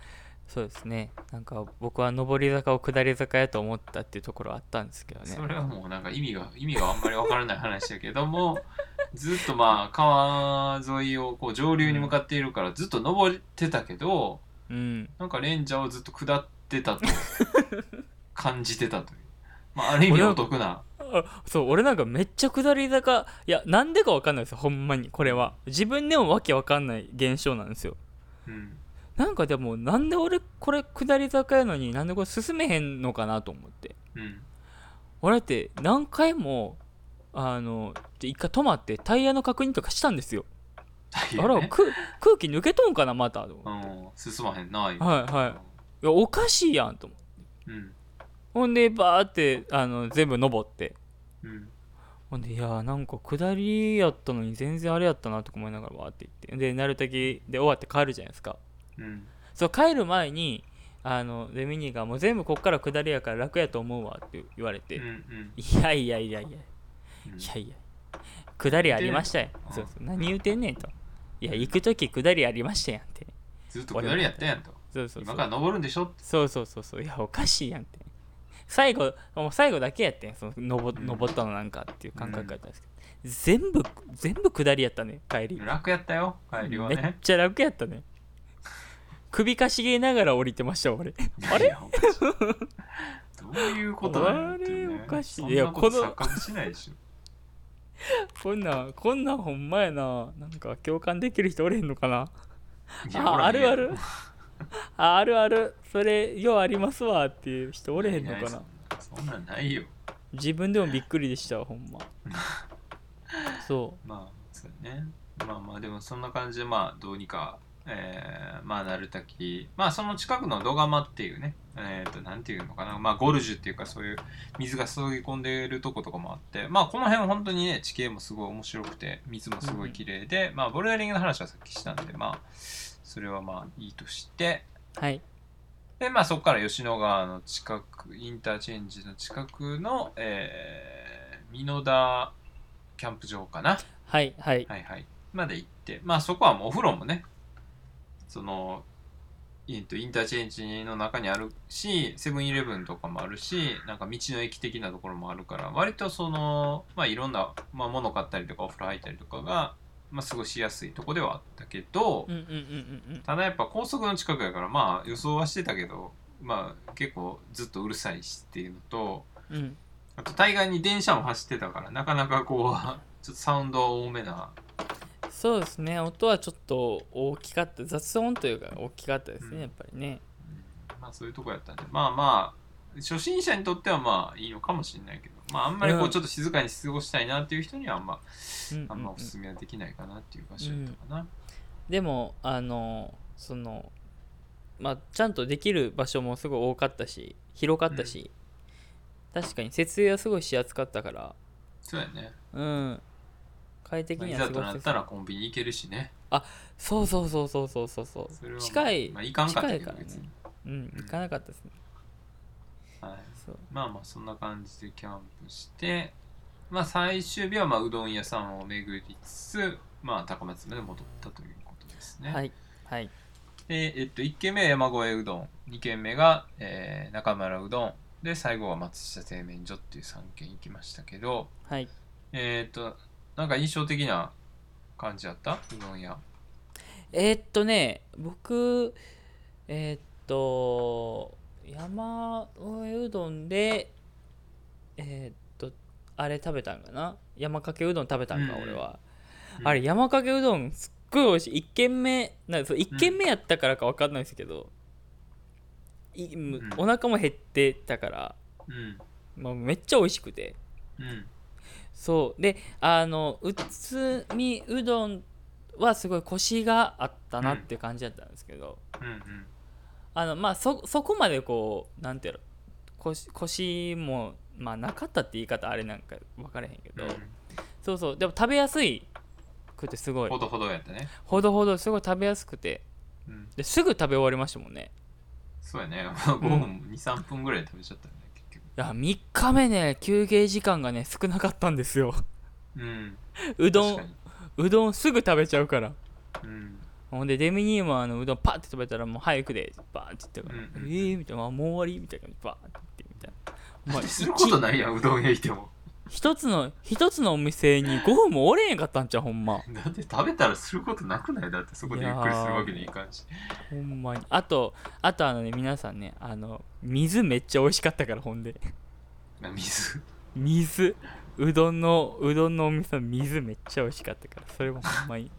そうですね。なんか僕は上り坂を下り坂やと思ったっていうところはあったんですけどね。それはもうなんか意味が意味があんまりわからない話だけども ずっとまあ川沿いをこう上流に向かっているからずっと登ってたけどうん。なんかレンジャーをずっと下ってたと 感じてたという。まあある意味お得なあそう俺なんかめっちゃ下り坂。いやなんでかわかんないですよほんまに。これは。自分でもわけわかんない現象なんですよ。うん。なんかでもなんで俺これ下り坂やのになんでこれ進めへんのかなと思って。うん。俺って何回もあので一回止まってタイヤの確認とかしたんですよ。ね。あらく空気抜けとんかなまたと思って。うん。進まへんな今はいはい。いやおかしいやんと思って。うん。ほんでバーってあの全部登ってうん。ほんでいやーなんか下りやったのに全然あれやったなとか思いながらわーって言って。で鳴滝で終わって帰るじゃないですか。うん。そう帰る前にあのデミニーがもう全部こっから下りやから楽やと思うわって言われて、うんうん。いやいやいやいや。いうん。やいや。下りありましたようんそうそう。何言うてんねんと。いや行く時下りありましたやんって。ずっと下りやったやんと。そうそうそう。今から登るんでしょそうそうそうそう。いやおかしいやんって最後もう最後だけやってん。その登ったのなんかっていう感覚やったんですけど、全部全部下りやったね帰り。楽やったよ帰りはめっねちゃ楽やったね。首かしげながら降りてました俺。あれ？どういうことだよね。あれおかしい。いや錯覚しないでしょ。こんなんこんなんほんまやな。なんか共感できる人おれへんのかな。ああるある ああるある。それようありますわっていう人おれへんのかな。そんなんないよ。自分でもびっくりでしたわほんま。そまあそうね。まあまあでもそんな感じでまあどうにかえーまあ鳴滝まあその近くの土釜っていうねえっ、となんていうのかな。まあゴルジュっていうかそういう水が注ぎ込んでいるとことかもあって。まあこの辺本当にね地形もすごい面白くて水もすごい綺麗で、まあボルダリングの話はさっきしたんでまあそれはまあいいとして。はい。でまあそこから吉野川の近くインターチェンジの近くの、えー、美濃田キャンプ場かな。はいはい。はいはい。まで行って。まあそこはもうお風呂もねそのインインターチェンジの中にあるしセブンイレブンとかもあるしなんか道の駅的なところもあるから割とそのまあいろんな、まあ、物買ったりとかお風呂入ったりとかが、まあ、過ごしやすいとこではあったけど、うんうんうんうんただやっぱ高速の近くやからまあ予想はしてたけどまあ結構ずっとうるさいしっていうのとうん。うんあと対岸に電車も走ってたからなかなかこうちょっとサウンド多めなそうですね。音はちょっと大きかった。雑音というか大きかったですね、うん。やっぱりね。まあそういうとこやったんでまあまあ初心者にとってはまあいいのかもしれないけどまああんまりこううん。ちょっと静かに過ごしたいなっていう人にはあんまうんうんうんあん。まおすすめはできないかなっていう場所やったかな、でもあのそのまあちゃんとできる場所もすごい多かったし広かったし、確かに設営はすごいしやすかったから。そうやね、うん。快適まあ、にいざとなったらコンビニ行けるしね。そうそうそうそうそうそうそう。それはまあ近い、まあ行かんかった近いからね。けど別に、うん行かなかったですね、はい、そう。まあまあそんな感じでキャンプしてまあ最終日はまあうどん屋さんを巡りつつまあ高松まで戻ったということですね、はい。はい。で、えっと、1軒目は山越えうどん。2軒目が、えー中村うどん。で最後は松下製麺所っていう3軒行きましたけどはい。えっとなんか印象的な感じやった？うどん屋。えーっとね僕えーっと山うどんでえーっとあれ食べたんかな？山かけうどん食べたんか、うん。俺は、うん。あれ山かけうどんすっごい美味しい。1軒目なんかそう1軒目やったからか分かんないですけど、いお腹も減ってたから、うん。まあ、めっちゃ美味しくて。うん。そう。であのうつみうどんはすごいコシがあったなっていう感じだったんですけど、うんうんあのまあそそこまでこうなんていうの腰腰もまあなかったって言い方あれなんか分からへんけど、うん。そうそう。でも食べやすいくてすごい。ほどほどやったね。ほどほどすごい食べやすくて。うん。ですぐ食べ終わりましたもんね。そうやね。5分23分ぐらいで食べちゃったよね結局。いや3日目ね休憩時間がね少なかったんですよ。うん。うどんうどんすぐ食べちゃうから。うんほんでデミニーもあのうどんパッて食べたらもう早くでバーンって言ってから、うんうんえーみたいなあもう終わりみたいなバーンって言って。みたいな、まあ、することないやんうどん屋行っても。一つの一つのお店に5分もおれへんかったんちゃうほんま。だって食べたらすることなくない？だってそこでゆっくりするわけにいかんし。ほんまに。あとあとあのね皆さんねあの水めっちゃ美味しかったからほんで。な水？水。うどんのうどんのお店の水めっちゃ美味しかったからそれもほんまに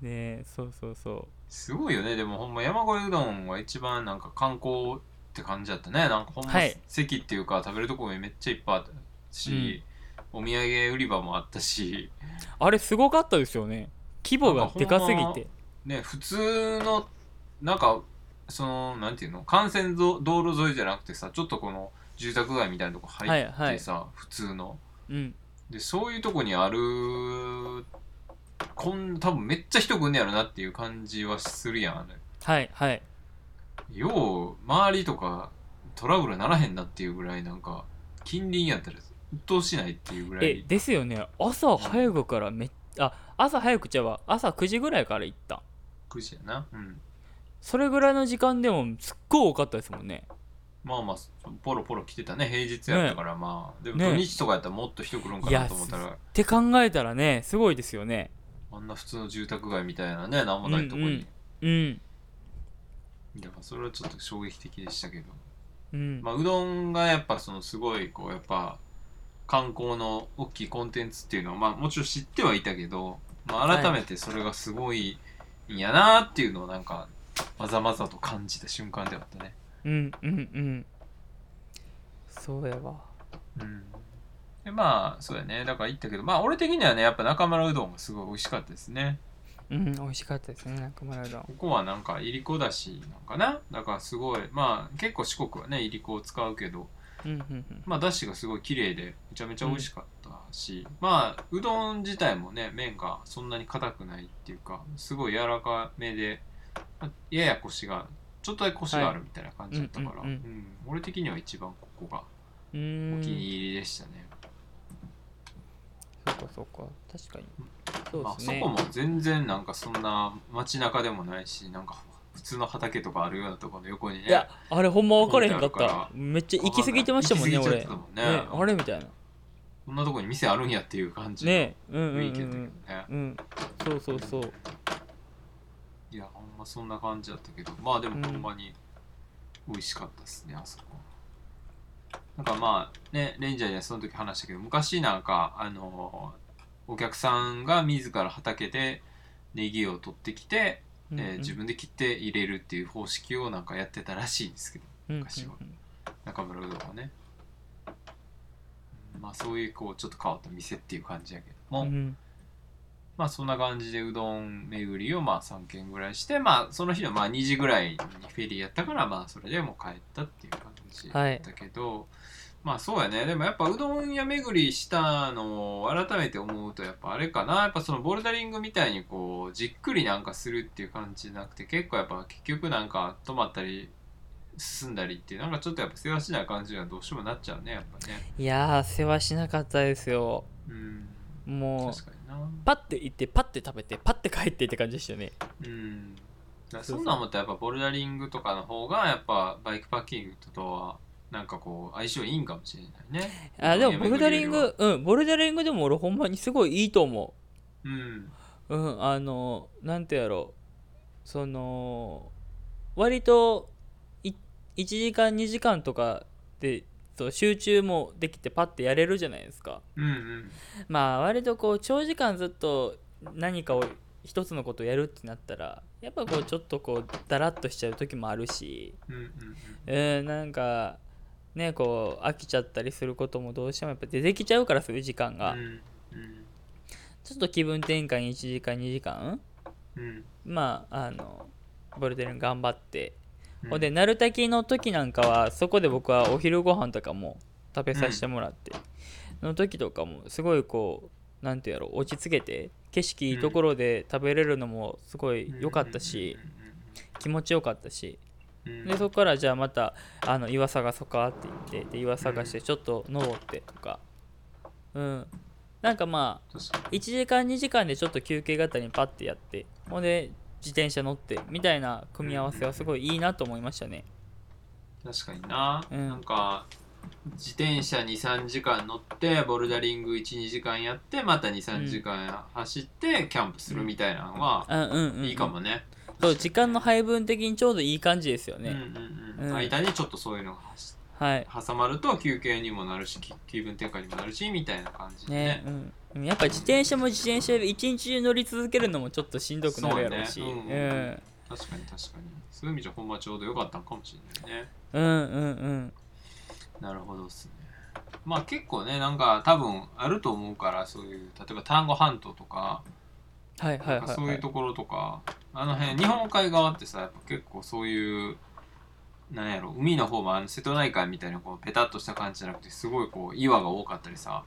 ねえそうそうそすごいよね。でもほんま山越えうどんは一番なんか観光って感じだったね。なんかほんまはい。席っていうか食べるとこもめっちゃいっぱいあったし、お土産売り場もあったし。うあれすごかったですよね。規模がでかすぎて。ね普通のなんかそのなんていうの？幹線道道路沿いじゃなくてさちょっとこの住宅街みたいなとこ入ってさ、普通の。うん。でそういうとこにあるこん多分めっちゃ人来んねやろなっていう感じはするやんあれ。はいはい。よう周りとかトラブルならへんなっていうぐらいなんか近隣やったら鬱陶しないっていうぐらえいですよね。朝早くからめっあ朝早くちゃうわ。朝9時ぐらいから行った。9時やな。うん。それぐらいの時間でもすっごい多かったですもんね。まあまあポロポロ来てたね。平日やったから、まあ。でもね土日とかやったらもっと人来るんかなと思ったら、って考えたらねすごいですよねあんな普通の住宅街みたいなねなんもないとこに、うんだからそれはちょっと衝撃的でしたけど。うん。まあうどんがやっぱそのすごいこうやっぱ観光の大きいコンテンツっていうのはまあもちろん知ってはいたけど、まあ、改めてそれがすごいんやなっていうのをなんかまざまざと感じた瞬間ではあったね。うんうんうん。そうやわ。うんでまあそうやね。だから言ったけどまあ俺的にはねやっぱ中村うどんがすごい美味しかったですね。うん美味しかったですね中村うどん。ここはなんかいりこだしなんかな。だからすごいまあ結構四国はねいりこを使うけどうんうんうん。まあだしがすごい綺麗でめちゃめちゃ美味しかったし、まあうどん自体もね麺がそんなに硬くないっていうかすごい柔らかめでまあややコシがちょっとだけコシがあるみたいな感じだったから、はいうんうんうん。うん。俺的には一番ここがお気に入りでしたね、そうかそうか。確かに。そうまあ、ですね、そこも全然なんかそんな街中でもないしなんか普通の畑とかあるようなところの横にねいやあれほんま分からへんかった。めっちゃ行き過ぎてましたもんね俺。ねねあれみたいな。こんなとこに店あるんやっていう感じのねうんうんうん雰囲気だったけどね、うん。うんそうそうそう。いやほんまそんな感じだったけど。まあでもうんほんまに美味しかったですね、あそこなんかまあねレンジャーにはその時話したけど昔なんかあのお客さんが自ら畑でネギを取ってきて、うんうん。えー自分で切って入れるっていう方式をなんかやってたらしいんですけどうん。昔は。中村うどんはね、うんまあそういうこうちょっと変わった店っていう感じやけども、うんうんまあそんな感じでうどん巡りをまあ3軒ぐらいしてまあその日のまあ2時ぐらいにフェリーやったからまあそれでもう帰ったっていう感じだったけど、まあそうやね。でもやっぱうどん屋巡りしたのを改めて思うとやっぱあれかな。やっぱそのボルダリングみたいにこうじっくりなんかするっていう感じじゃなくて結構やっぱ結局なんか止まったり進んだりっていうなんかちょっとやっぱ世話しない感じにはどうしてもなっちゃうねやっぱね。いやー世話しなかったですよ。うんもうパッて行ってパッて食べてパッて帰ってって感じでしたよね。うん、そんなん思ったらやっぱボルダリングとかの方がやっぱバイクパッキングとはなんかこう相性いいんかもしれないね。あでもボルダリングうんボルダリングでも俺ほんまにすごいいいと思りはうん。ううんあのなんてやろう。その割とい1時間2時間とかでそう集中もできてパッてやれるじゃないですか。うんうん。まあ割とこう長時間ずっと何かを一つのことをやるってなったらやっぱこうちょっとこうダラッとしちゃう時もあるしうんうんえー、なんかねこう飽きちゃったりすることもどうしてもやっぱ出てきちゃうからそういう時間が、うんうん。ちょっと気分転換1時間2時間うん。まああのボルデリング頑張って、うんほんで鳴滝の時なんかはそこで僕はお昼ご飯とかも食べさせてもらって、の時とかもすごいこうなんてやろう落ち着けて景色いいところで食べれるのもすごい良かったし、気持ちよかったし。でそこからじゃあまたあの岩探そうかって言ってで岩探してちょっと登ってとか。うん。なんかまあ確か1時間2時間でちょっと休憩型にパッてやって。ほんで自転車乗ってみたいな組み合わせはすごいいいなと思いましたね。に確かにな、うん。なんか自転車23時間乗ってボルダリング12時間やってまた23時間走ってキャンプするみたいなのはいいかもね、そう時間の配分的にちょうどいい感じですよね、うんうんうん。うん。間にちょっとそういうのが走はい。挟まると休憩にもなるしき気分転換にもなるしみたいな感じでね。うん、やっぱ自転車も自転車で一日中乗り続けるのもちょっとしんどくなるやろうし。そうね。うんうん確かに確かに。そういう意味じゃほんまちょうどよかったのかもしれないね。うんうんうんなるほどっすね。まあ結構ねなんか多分あると思うからそういう例えば丹後半島とかはいはいなんかはい。はいそういうところとかあの辺日本海側ってさやっぱ結構そういうなんやろ海の方もあの瀬戸内海みたいなこうペタッとした感じじゃなくてすごいこう岩が多かったりさ、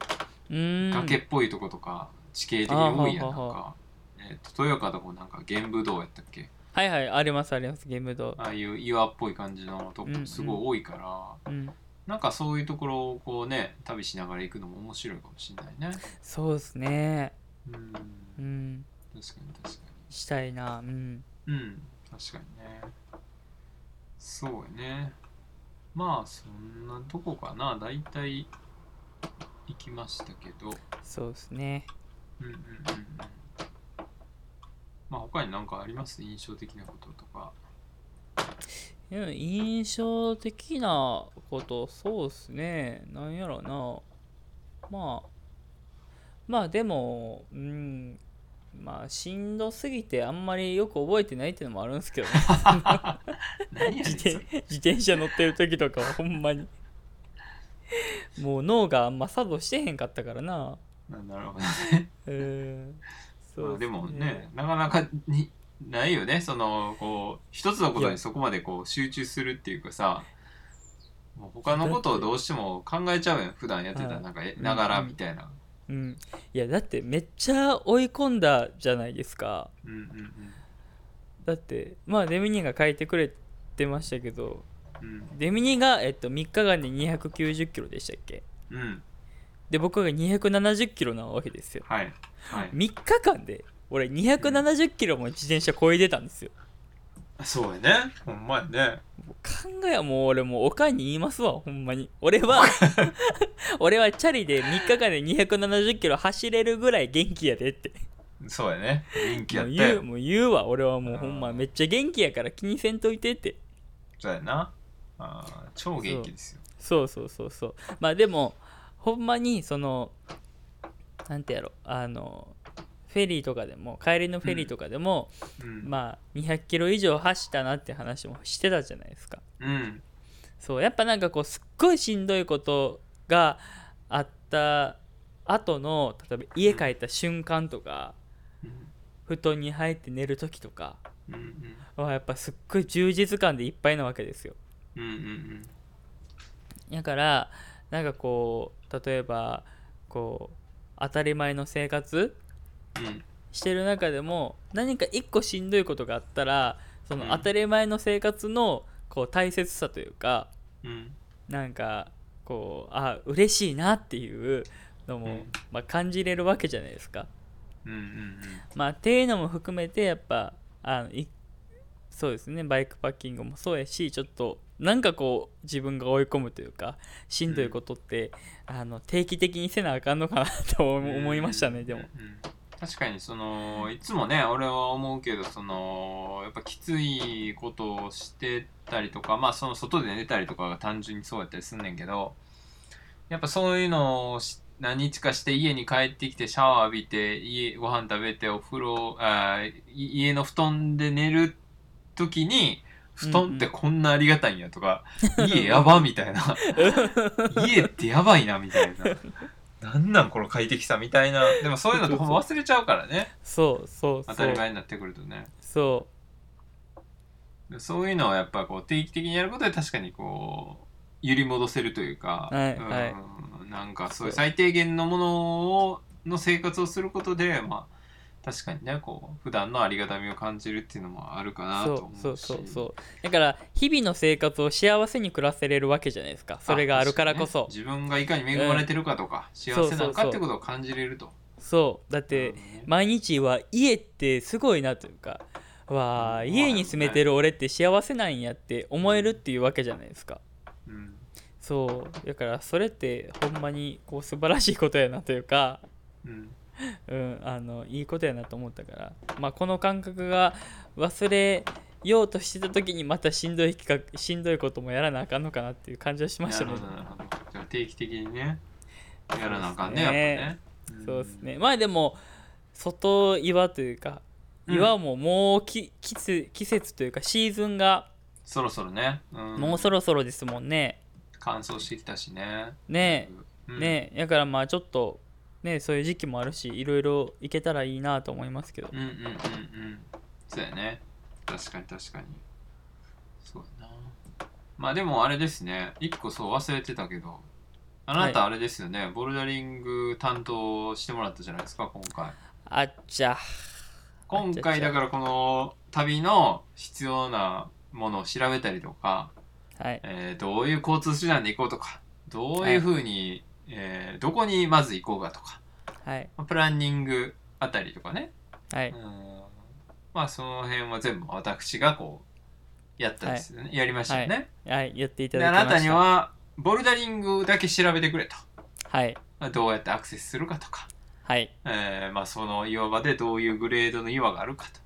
崖っぽいとことか地形的に多いやんなんか、えー、と豊岡とこなんか玄武洞やったっけ？はいはいありますありますゲームドああいう岩っぽい感じのとこすごい多いから、うん。なんかそういうところをこうね旅しながら行くのも面白いかもしれないね。そうですね。うん。うん。確かに確かしたいなうん。にうん確かにねそうやね。まあそんなとこかな。大体行きましたけど。そうですね。うんうんうんうん。まあ他に何かあります？印象的なこととか。うん印象的なことそうっすね。なんやろな。まあまあでもうんまあしんどすぎてあんまりよく覚えてないっていうのもあるんですけどね。自転自転車乗ってる時とかはほんまに。もう脳があんま作動してへんかったからな。ななるほどね。うんそうでもねねなかなかにないよね。そのこう一つのことにそこまでこう集中するっていうかさ。もう他のことをどうしても考えちゃうやん普段やってたはいなんかえながらみたいなうん。いやだってめっちゃ追い込んだじゃないですか。うんうんだってまあデミニが書いてくれてましたけどうん。うんデミニが、えっと、3日間で290キロでしたっけ？うん。で僕が270キロなわけですよ。はい。はい。3日間で俺270キロも自転車こいでたんですよそうやね。ほんまやね。考えはもう俺もうおかんに言いますわほんまに。俺は 俺はチャリで3日間で270キロ走れるぐらい元気やでって。そうやね。元気やもったよう言うもう言うわ。俺はもうほんまめっちゃ元気やから気にせんといてって。そうやな。あー超元気ですよ。そうそうそうそう。まあでもほんまにそのなんてやろあのフェリーとかでも帰りのフェリーとかでも、うん。まあ200キロ以上走ったなって話もしてたじゃないですか。うん。そうやっぱなんかこうすっごいしんどいことがあった後の例えば家帰った瞬間とか、うん。布団に入って寝る時とかうんはやっぱすっごい充実感でいっぱいなわけですよ。うんうんうん。だからなんかこう例えばこう当たり前の生活うんしてる中でも何か一個しんどいことがあったらそのうん。当たり前の生活のこう大切さというかうん。なんかこうあ嬉しいなっていうのも、うん。まあ、感じれるわけじゃないですか。うんうんまあっていうのも含めてやっぱあのいそうですねバイクパッキングもそうやしちょっとなんかこう自分が追い込むというかしんどいことって、あの定期的にせなあかんのかなとうん思いましたねでも。うん。うん確かにそのいつもね俺は思うけどそのやっぱきついことをしてたりとかまあその外で寝たりとかが単純にそうやったりすんねんけどやっぱそういうのをし何日かして家に帰ってきてシャワー浴びて家ご飯食べてお風呂あ家の布団で寝る時に布団ってこんなありがたいんやとか、家やばみたいな。家ってやばいなみたいななんなんこの快適さみたいな。でもそういうのってほんま忘れちゃうからね。そうそう当そう。たり前になってくるとね。そそういうのをやっぱこう定期的にやることで確かにこう揺り戻せるというか、はいうん。はい。なんかそういう。最低限のものをの生活をすることでまあ確かにねこう普段のありがたみを感じるっていうのもあるかうなと思うし。そうそうそう。だから日々の生活を幸せに暮らせれるわけじゃないですか。それがあるからこそ、ね。自分がいかに恵まれてるかとか、幸せなのかってことを感じれると。そうだって毎日は家ってすごいなというかわあうん。家に住めてる俺って幸せなんやって思えるっていうわけじゃないですか。うん。そう。だからそれってほんまにこう素晴らしいことやなというか。うん うんあのいいことやなと思ったから。まあこの感覚が忘れようとしてた時にまたしんどい企画しんどいこともやらなあかんのかなっていう感じはしましたね。定期的にねやらなあかんねそうやですね。っぱねそうですね。まあでも外岩というかうん。岩ももうき季節季節というかシーズンがそろそろね、うん。もうそろそろですもんね。乾燥してきたしね。ねうん。え、ねえ、だからまあちょっとねそういう時期もあるしいろいろ行けたらいいなと思いますけど。うんうんうんうん。そうやね。確かに確かに。そうやな。まあでもあれですね。一個そう忘れてたけど。あなたあれですよね、ボルダリング担当してもらったじゃないですか今回。あっちゃ。今回だからこの旅の必要なものを調べたりとか、はい。えーどういう交通手段で行こうとかどういうふうに、えーどこにまず行こうかとか。はい。まあプランニングあたりとかね、はい。うん。まあその辺は全部私がこうやったんですよね、やりましたよね、はい。やっていたでだきました。あなたにはボルダリングだけ調べてくれと、はい。まあどうやってアクセスするかとか、はい。えーまあ、その岩場でどういうグレードの岩があるかと、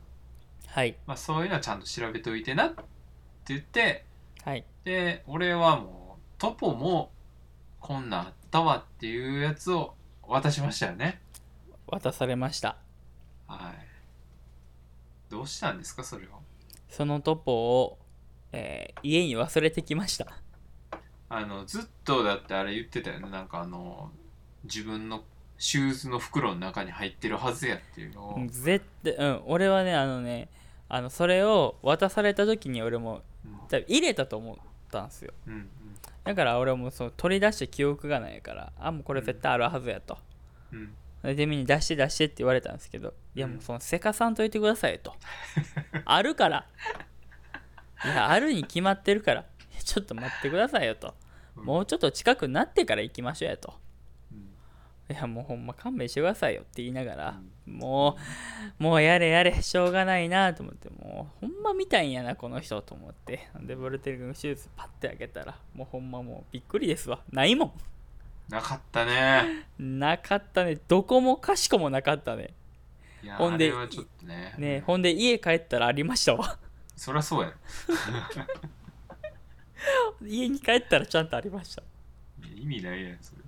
はい。まあ、そういうのはちゃんと調べておいてなって言って。はい。で俺はもうトポもこんなんあったわっていうやつを渡しましたよね。渡されました。はい。どうしたんですかそれを？そのトポを、えー家に忘れてきました。あのずっとだってあれ言ってたよね。なんかあの自分のシューズの袋の中に入ってるはずやっていうのを、うん絶対うん。俺はねあのねあのそれを渡された時に俺もうん。多分入れたと思ったんですよ。うんだから俺はもうその取り出して記憶がないからあもうこれ絶対あるはずやと。うん。うんでみに出して出してって言われたんですけどいやうんもうそのせかさんといてくださいよと。あるから。いやあるに決まってるから。ちょっと待ってくださいよと。うん。もうちょっと近くなってから行きましょうやと。うんいやもうほんま勘弁してくださいよって言いながら、もうもうやれやれしょうがないなと思ってもうほんま見たいんやなこの人と思ってでボルテル君シューズパッて開けたらもうほんまもうびっくりですわ。ないもなかったね。んなかったね。どこもかしこもなかったね。ほんでね。ねほんで家帰ったらありましたわ。そりゃそうや。ろ 家に帰ったらちゃんとありました。意味ないやんそれ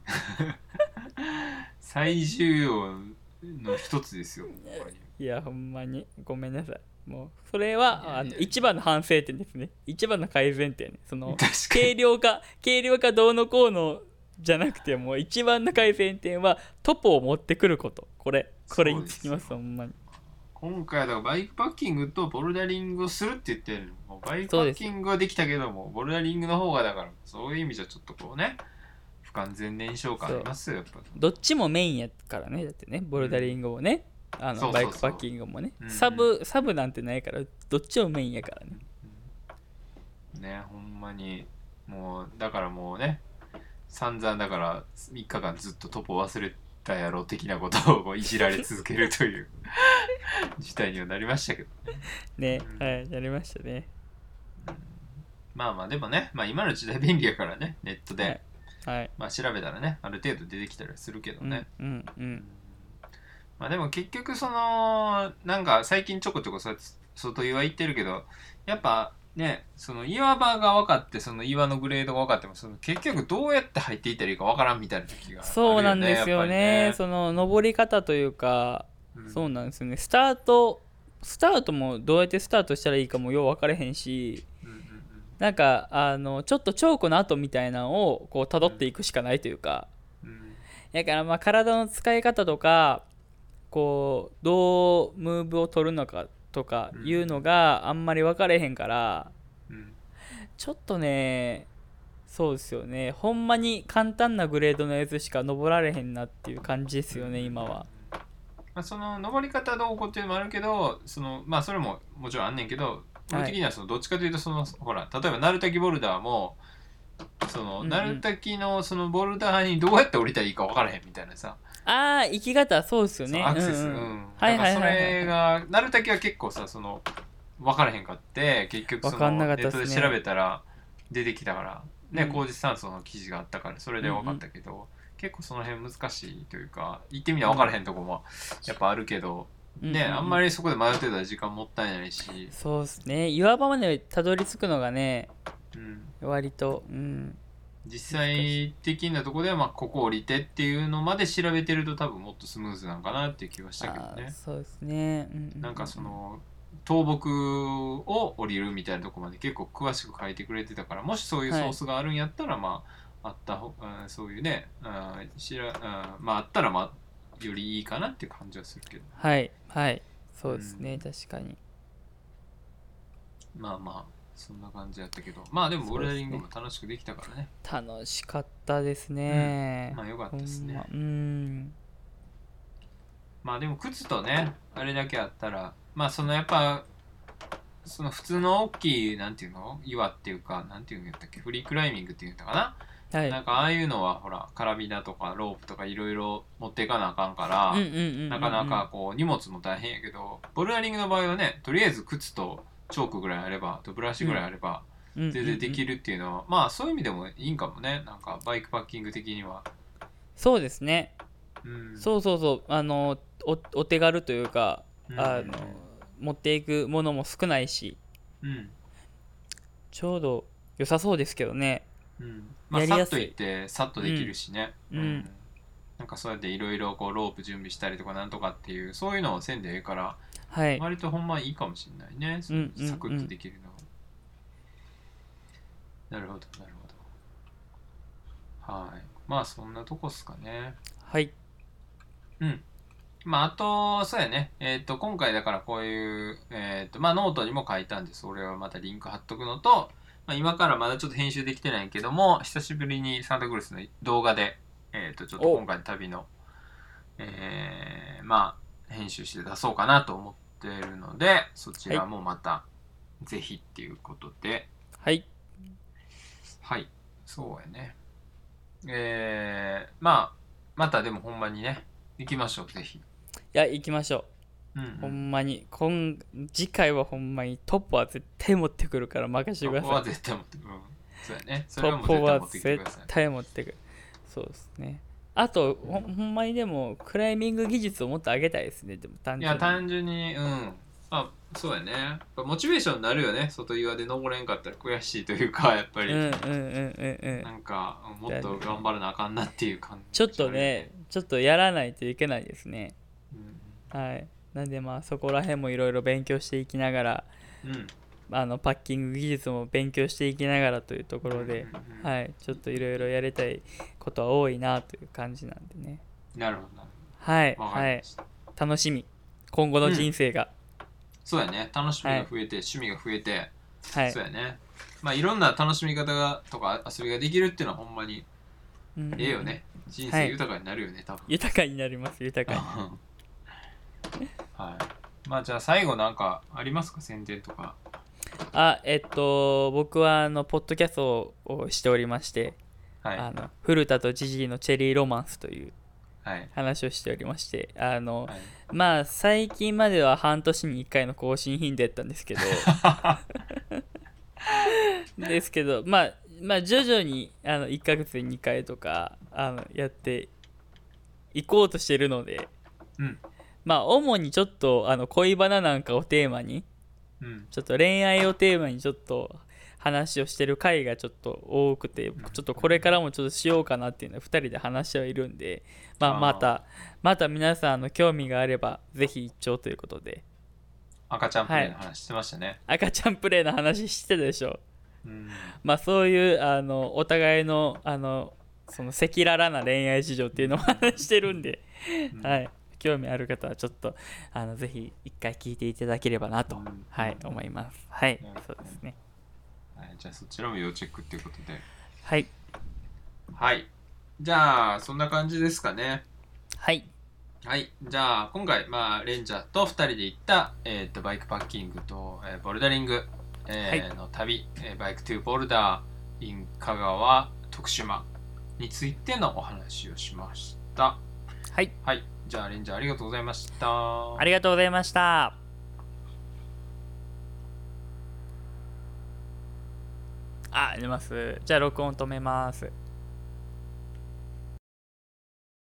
最重要の一つですよいやほんまに。ごめんなさい。もうそれはあの一番の反省点ですね。一番の改善点。ねその軽量化軽量化どうのこうのじゃなくてもう一番の改善点はトポを持ってくること。これこれにつきますほんまに。今回はだからバイクパッキングとボルダリングをするって言ってるもうバイクパッキングはできたけどもボルダリングの方がだからそういう意味じゃちょっとこうね不完全燃焼感あります？よやっぱ。どっちもメインやからねだってね。ボルダリングもね、うそうそうのバイクパッキングもね。うんうん。サブサブなんてないからどっちもメインやからね。ねほんまに。もうだからもうね散々だから3日間ずっとトポ忘れたやろ的なことをいじられ続けるという。事態にはなりましたけど。ねうん。はいやりましたね。まあまあでもね、まあ、今の時代便利やからねネットで、はい。はいまあ、調べたらねある程度出てきたりするけどうんね、うんうん。まあでも結局そのなんか最近ちょこちょこ外岩行ってるけどやっぱねその岩場が分かってその岩のグレードが分かってもその結局どうやって入っていったらいいか分からんみたいな時がねそうなんですよね。やっぱその登り方というか、りねそうなんですよね。スタートスタートもどうやってスタートしたらいいかもよう分かれへんしうんうんうんなんかあのちょっとチョークの跡みたいなのをこう辿っていくしかないというか、うんだからまあ体の使い方とかこうどうムーブを取るのかとかいうのがあんまり分かれへんからうんちょっとねそうですよね。ほんまに簡単なグレードのやつしか登られへんなっていう感じですよね今は、その登り方どうこうっていうのもあるけどそのまあそれももちろんあんねんけど俺的にはそのどっちかというとその、ほら例えば鳴滝ボルダーもその、うんうん。鳴滝のそのボルダーにどうやって降りたらいいか分からへんみたいなさ、ああ生き方そうですよね。そうアクセス、うんんううん。はいはいはいはい。だからそれが鳴滝は結構さその分からへんかって結局そ分かんなのかったっすね。ネットで調べたら出てきたから。ねうん。工事酸素の記事があったからそれで分かったけど、結構その辺難しいというか言ってみな分からへんとこもやっぱあるけど、うんね、あんまりそこで迷ってたら時間もったいないし、そうですね。岩場までたどり着くのがねうん、割とうん。実際的なとこではまあここ降りてっていうのまで調べてると多分もっとスムーズなんかなっていう気はしたけどね。そうですね、うんううなんかその倒木を降りるみたいなとこまで結構詳しく書いてくれてたからもしそういうソースがあるんやったらまああったほ、うんそういうね、うんしらうんまああったらまあよりいいかなっていう感じはするけど。はいはい。そうですね、うん確かに。まあまあそんな感じやったけど。まあでもボルダリングも楽しくできたからね。楽しかったですね、まあよかったですね。ほんま。うん。まあでも靴とねあれだけあったらまあそのやっぱその普通の大きいなんていうの？岩っていうかなんていうんやったっけ？フリークライミングっていうんだかな、はい。なんかああいうのはほらカラビナとかロープとかいろいろ持っていかなあかんから、なかなかこう荷物も大変やけどボルダリングの場合はねとりあえず靴とチョークぐらいあればとブラシぐらいあれば全全然できるっていうのは、まあそういう意味でもいいんかもね。なんかバイクパッキング的には。そうですね。うん、そうそうそう。あのおお手軽というか、うん。あの持っていくものも少ないし。うん。ちょうど良さそうですけどね。うん、まあやりやすい。さっと行ってさっとできるしね、うん。なんかそうやっていろいろこうロープ準備したりとかなんとかっていうそういうのをせんでええからはい。割とほんまいいかもしれないね、そうんうんうん。サクッとできるの、なるほどなるほど。はい。まあそんなとこっすかね。はい。うん。まあ、あと、そうやね。えっ、と、今回だからこういう、えっ、と、まあ、ノートにも書いたんで、それをまたリンク貼っとくのと、まあ、今からまだちょっと編集できてないけども、久しぶりにサンタクルーズの動画で、えっ、と、ちょっとお。今回の旅の、えーまあ、編集して出そうかなと思っているので、そちらもまた、ぜひっていうことで、はい。はい、そうやね。えー、まあ、またでもほんまにね、行きましょう、ぜひ。いや行きましょうんうほんまに今次回はほんまにトップは絶対持ってくるから任せてくだそこはさい絶対持ってくる。うん。そうやね。そトップはう絶対持ってくるそうですねあとほほんまにでもクライミング技術をもっと上げたいですねでも単いや、純に単純に、うん。あ、そうやね。モチベーションになるよね。外岩で登れんかったら悔しいというか、やっぱり。うんうんうんうんうんなんか、もっと頑張らなあかんなっていう感じ。ちょっとね、ちょっとやらないといけないですねうん。はいなんでまあそこら辺もいろいろ勉強していきながらうん。あのパッキング技術も勉強していきながらというところで、うんうんうんはい、ちょっといろいろやりたいことは多いなという感じなんでね。なるほどはい、はい。楽しみ。今後の人生が。そうやね。楽しみが増えて、趣味が増えて、はいそう。やね。まあ、いろんな楽しみ方がとか遊びができるっていうのはほんまにうんええよね。人はい生豊かになるよね、多分。豊かになります、豊かに。はい。まあじゃあ最後なんかありますか？宣伝とか。あ、えっと、僕はあの、ポッドキャストをしておりまして、はい。あの古田とジジイのチェリーロマンスというはい。話をしておりまして、あの、はい、まあ、最近までは半年に1回の更新頻度やったんですけど、ですけど、まあ、まあ、徐々にあの1ヶ月に2回とかあのやっていこうとしてるので、うん。まあ、主にちょっとあの恋バナなんかをテーマに、うん。ちょっと恋愛をテーマにちょっと話をしてる回がちょっと多くて、ちょっとこれからもちょっとしようかなっていうのは2人で話してはいるんで、まあ、また、また皆さんの興味があれば、ぜひ一聴ということで、赤ちゃんプレイの話してましたね。赤ちゃんプレイの話してたでしょ。うん。まあそういうあのお互いのあのその赤裸々な恋愛事情っていうのを話してるんで、うん。はい、興味ある方はちょっとあのぜひ一回聞いていただければなと、うんはい、思います。はいそうですね。はい、じゃあそちらも要チェックっていうことで。はい、はい。じゃあそんな感じですかね。はい、はい。じゃあ今回、まあ、レンジャーと2人で行った、えー、とバイクパッキングと、えーボルダリング、えーの旅、えーバイクトゥーボルダー in 香川徳島についてのお話をしました。はい、はい。じゃあレンジャーありがとうございました。ありがとうございました。あ、出ます。じゃあ録音止めます。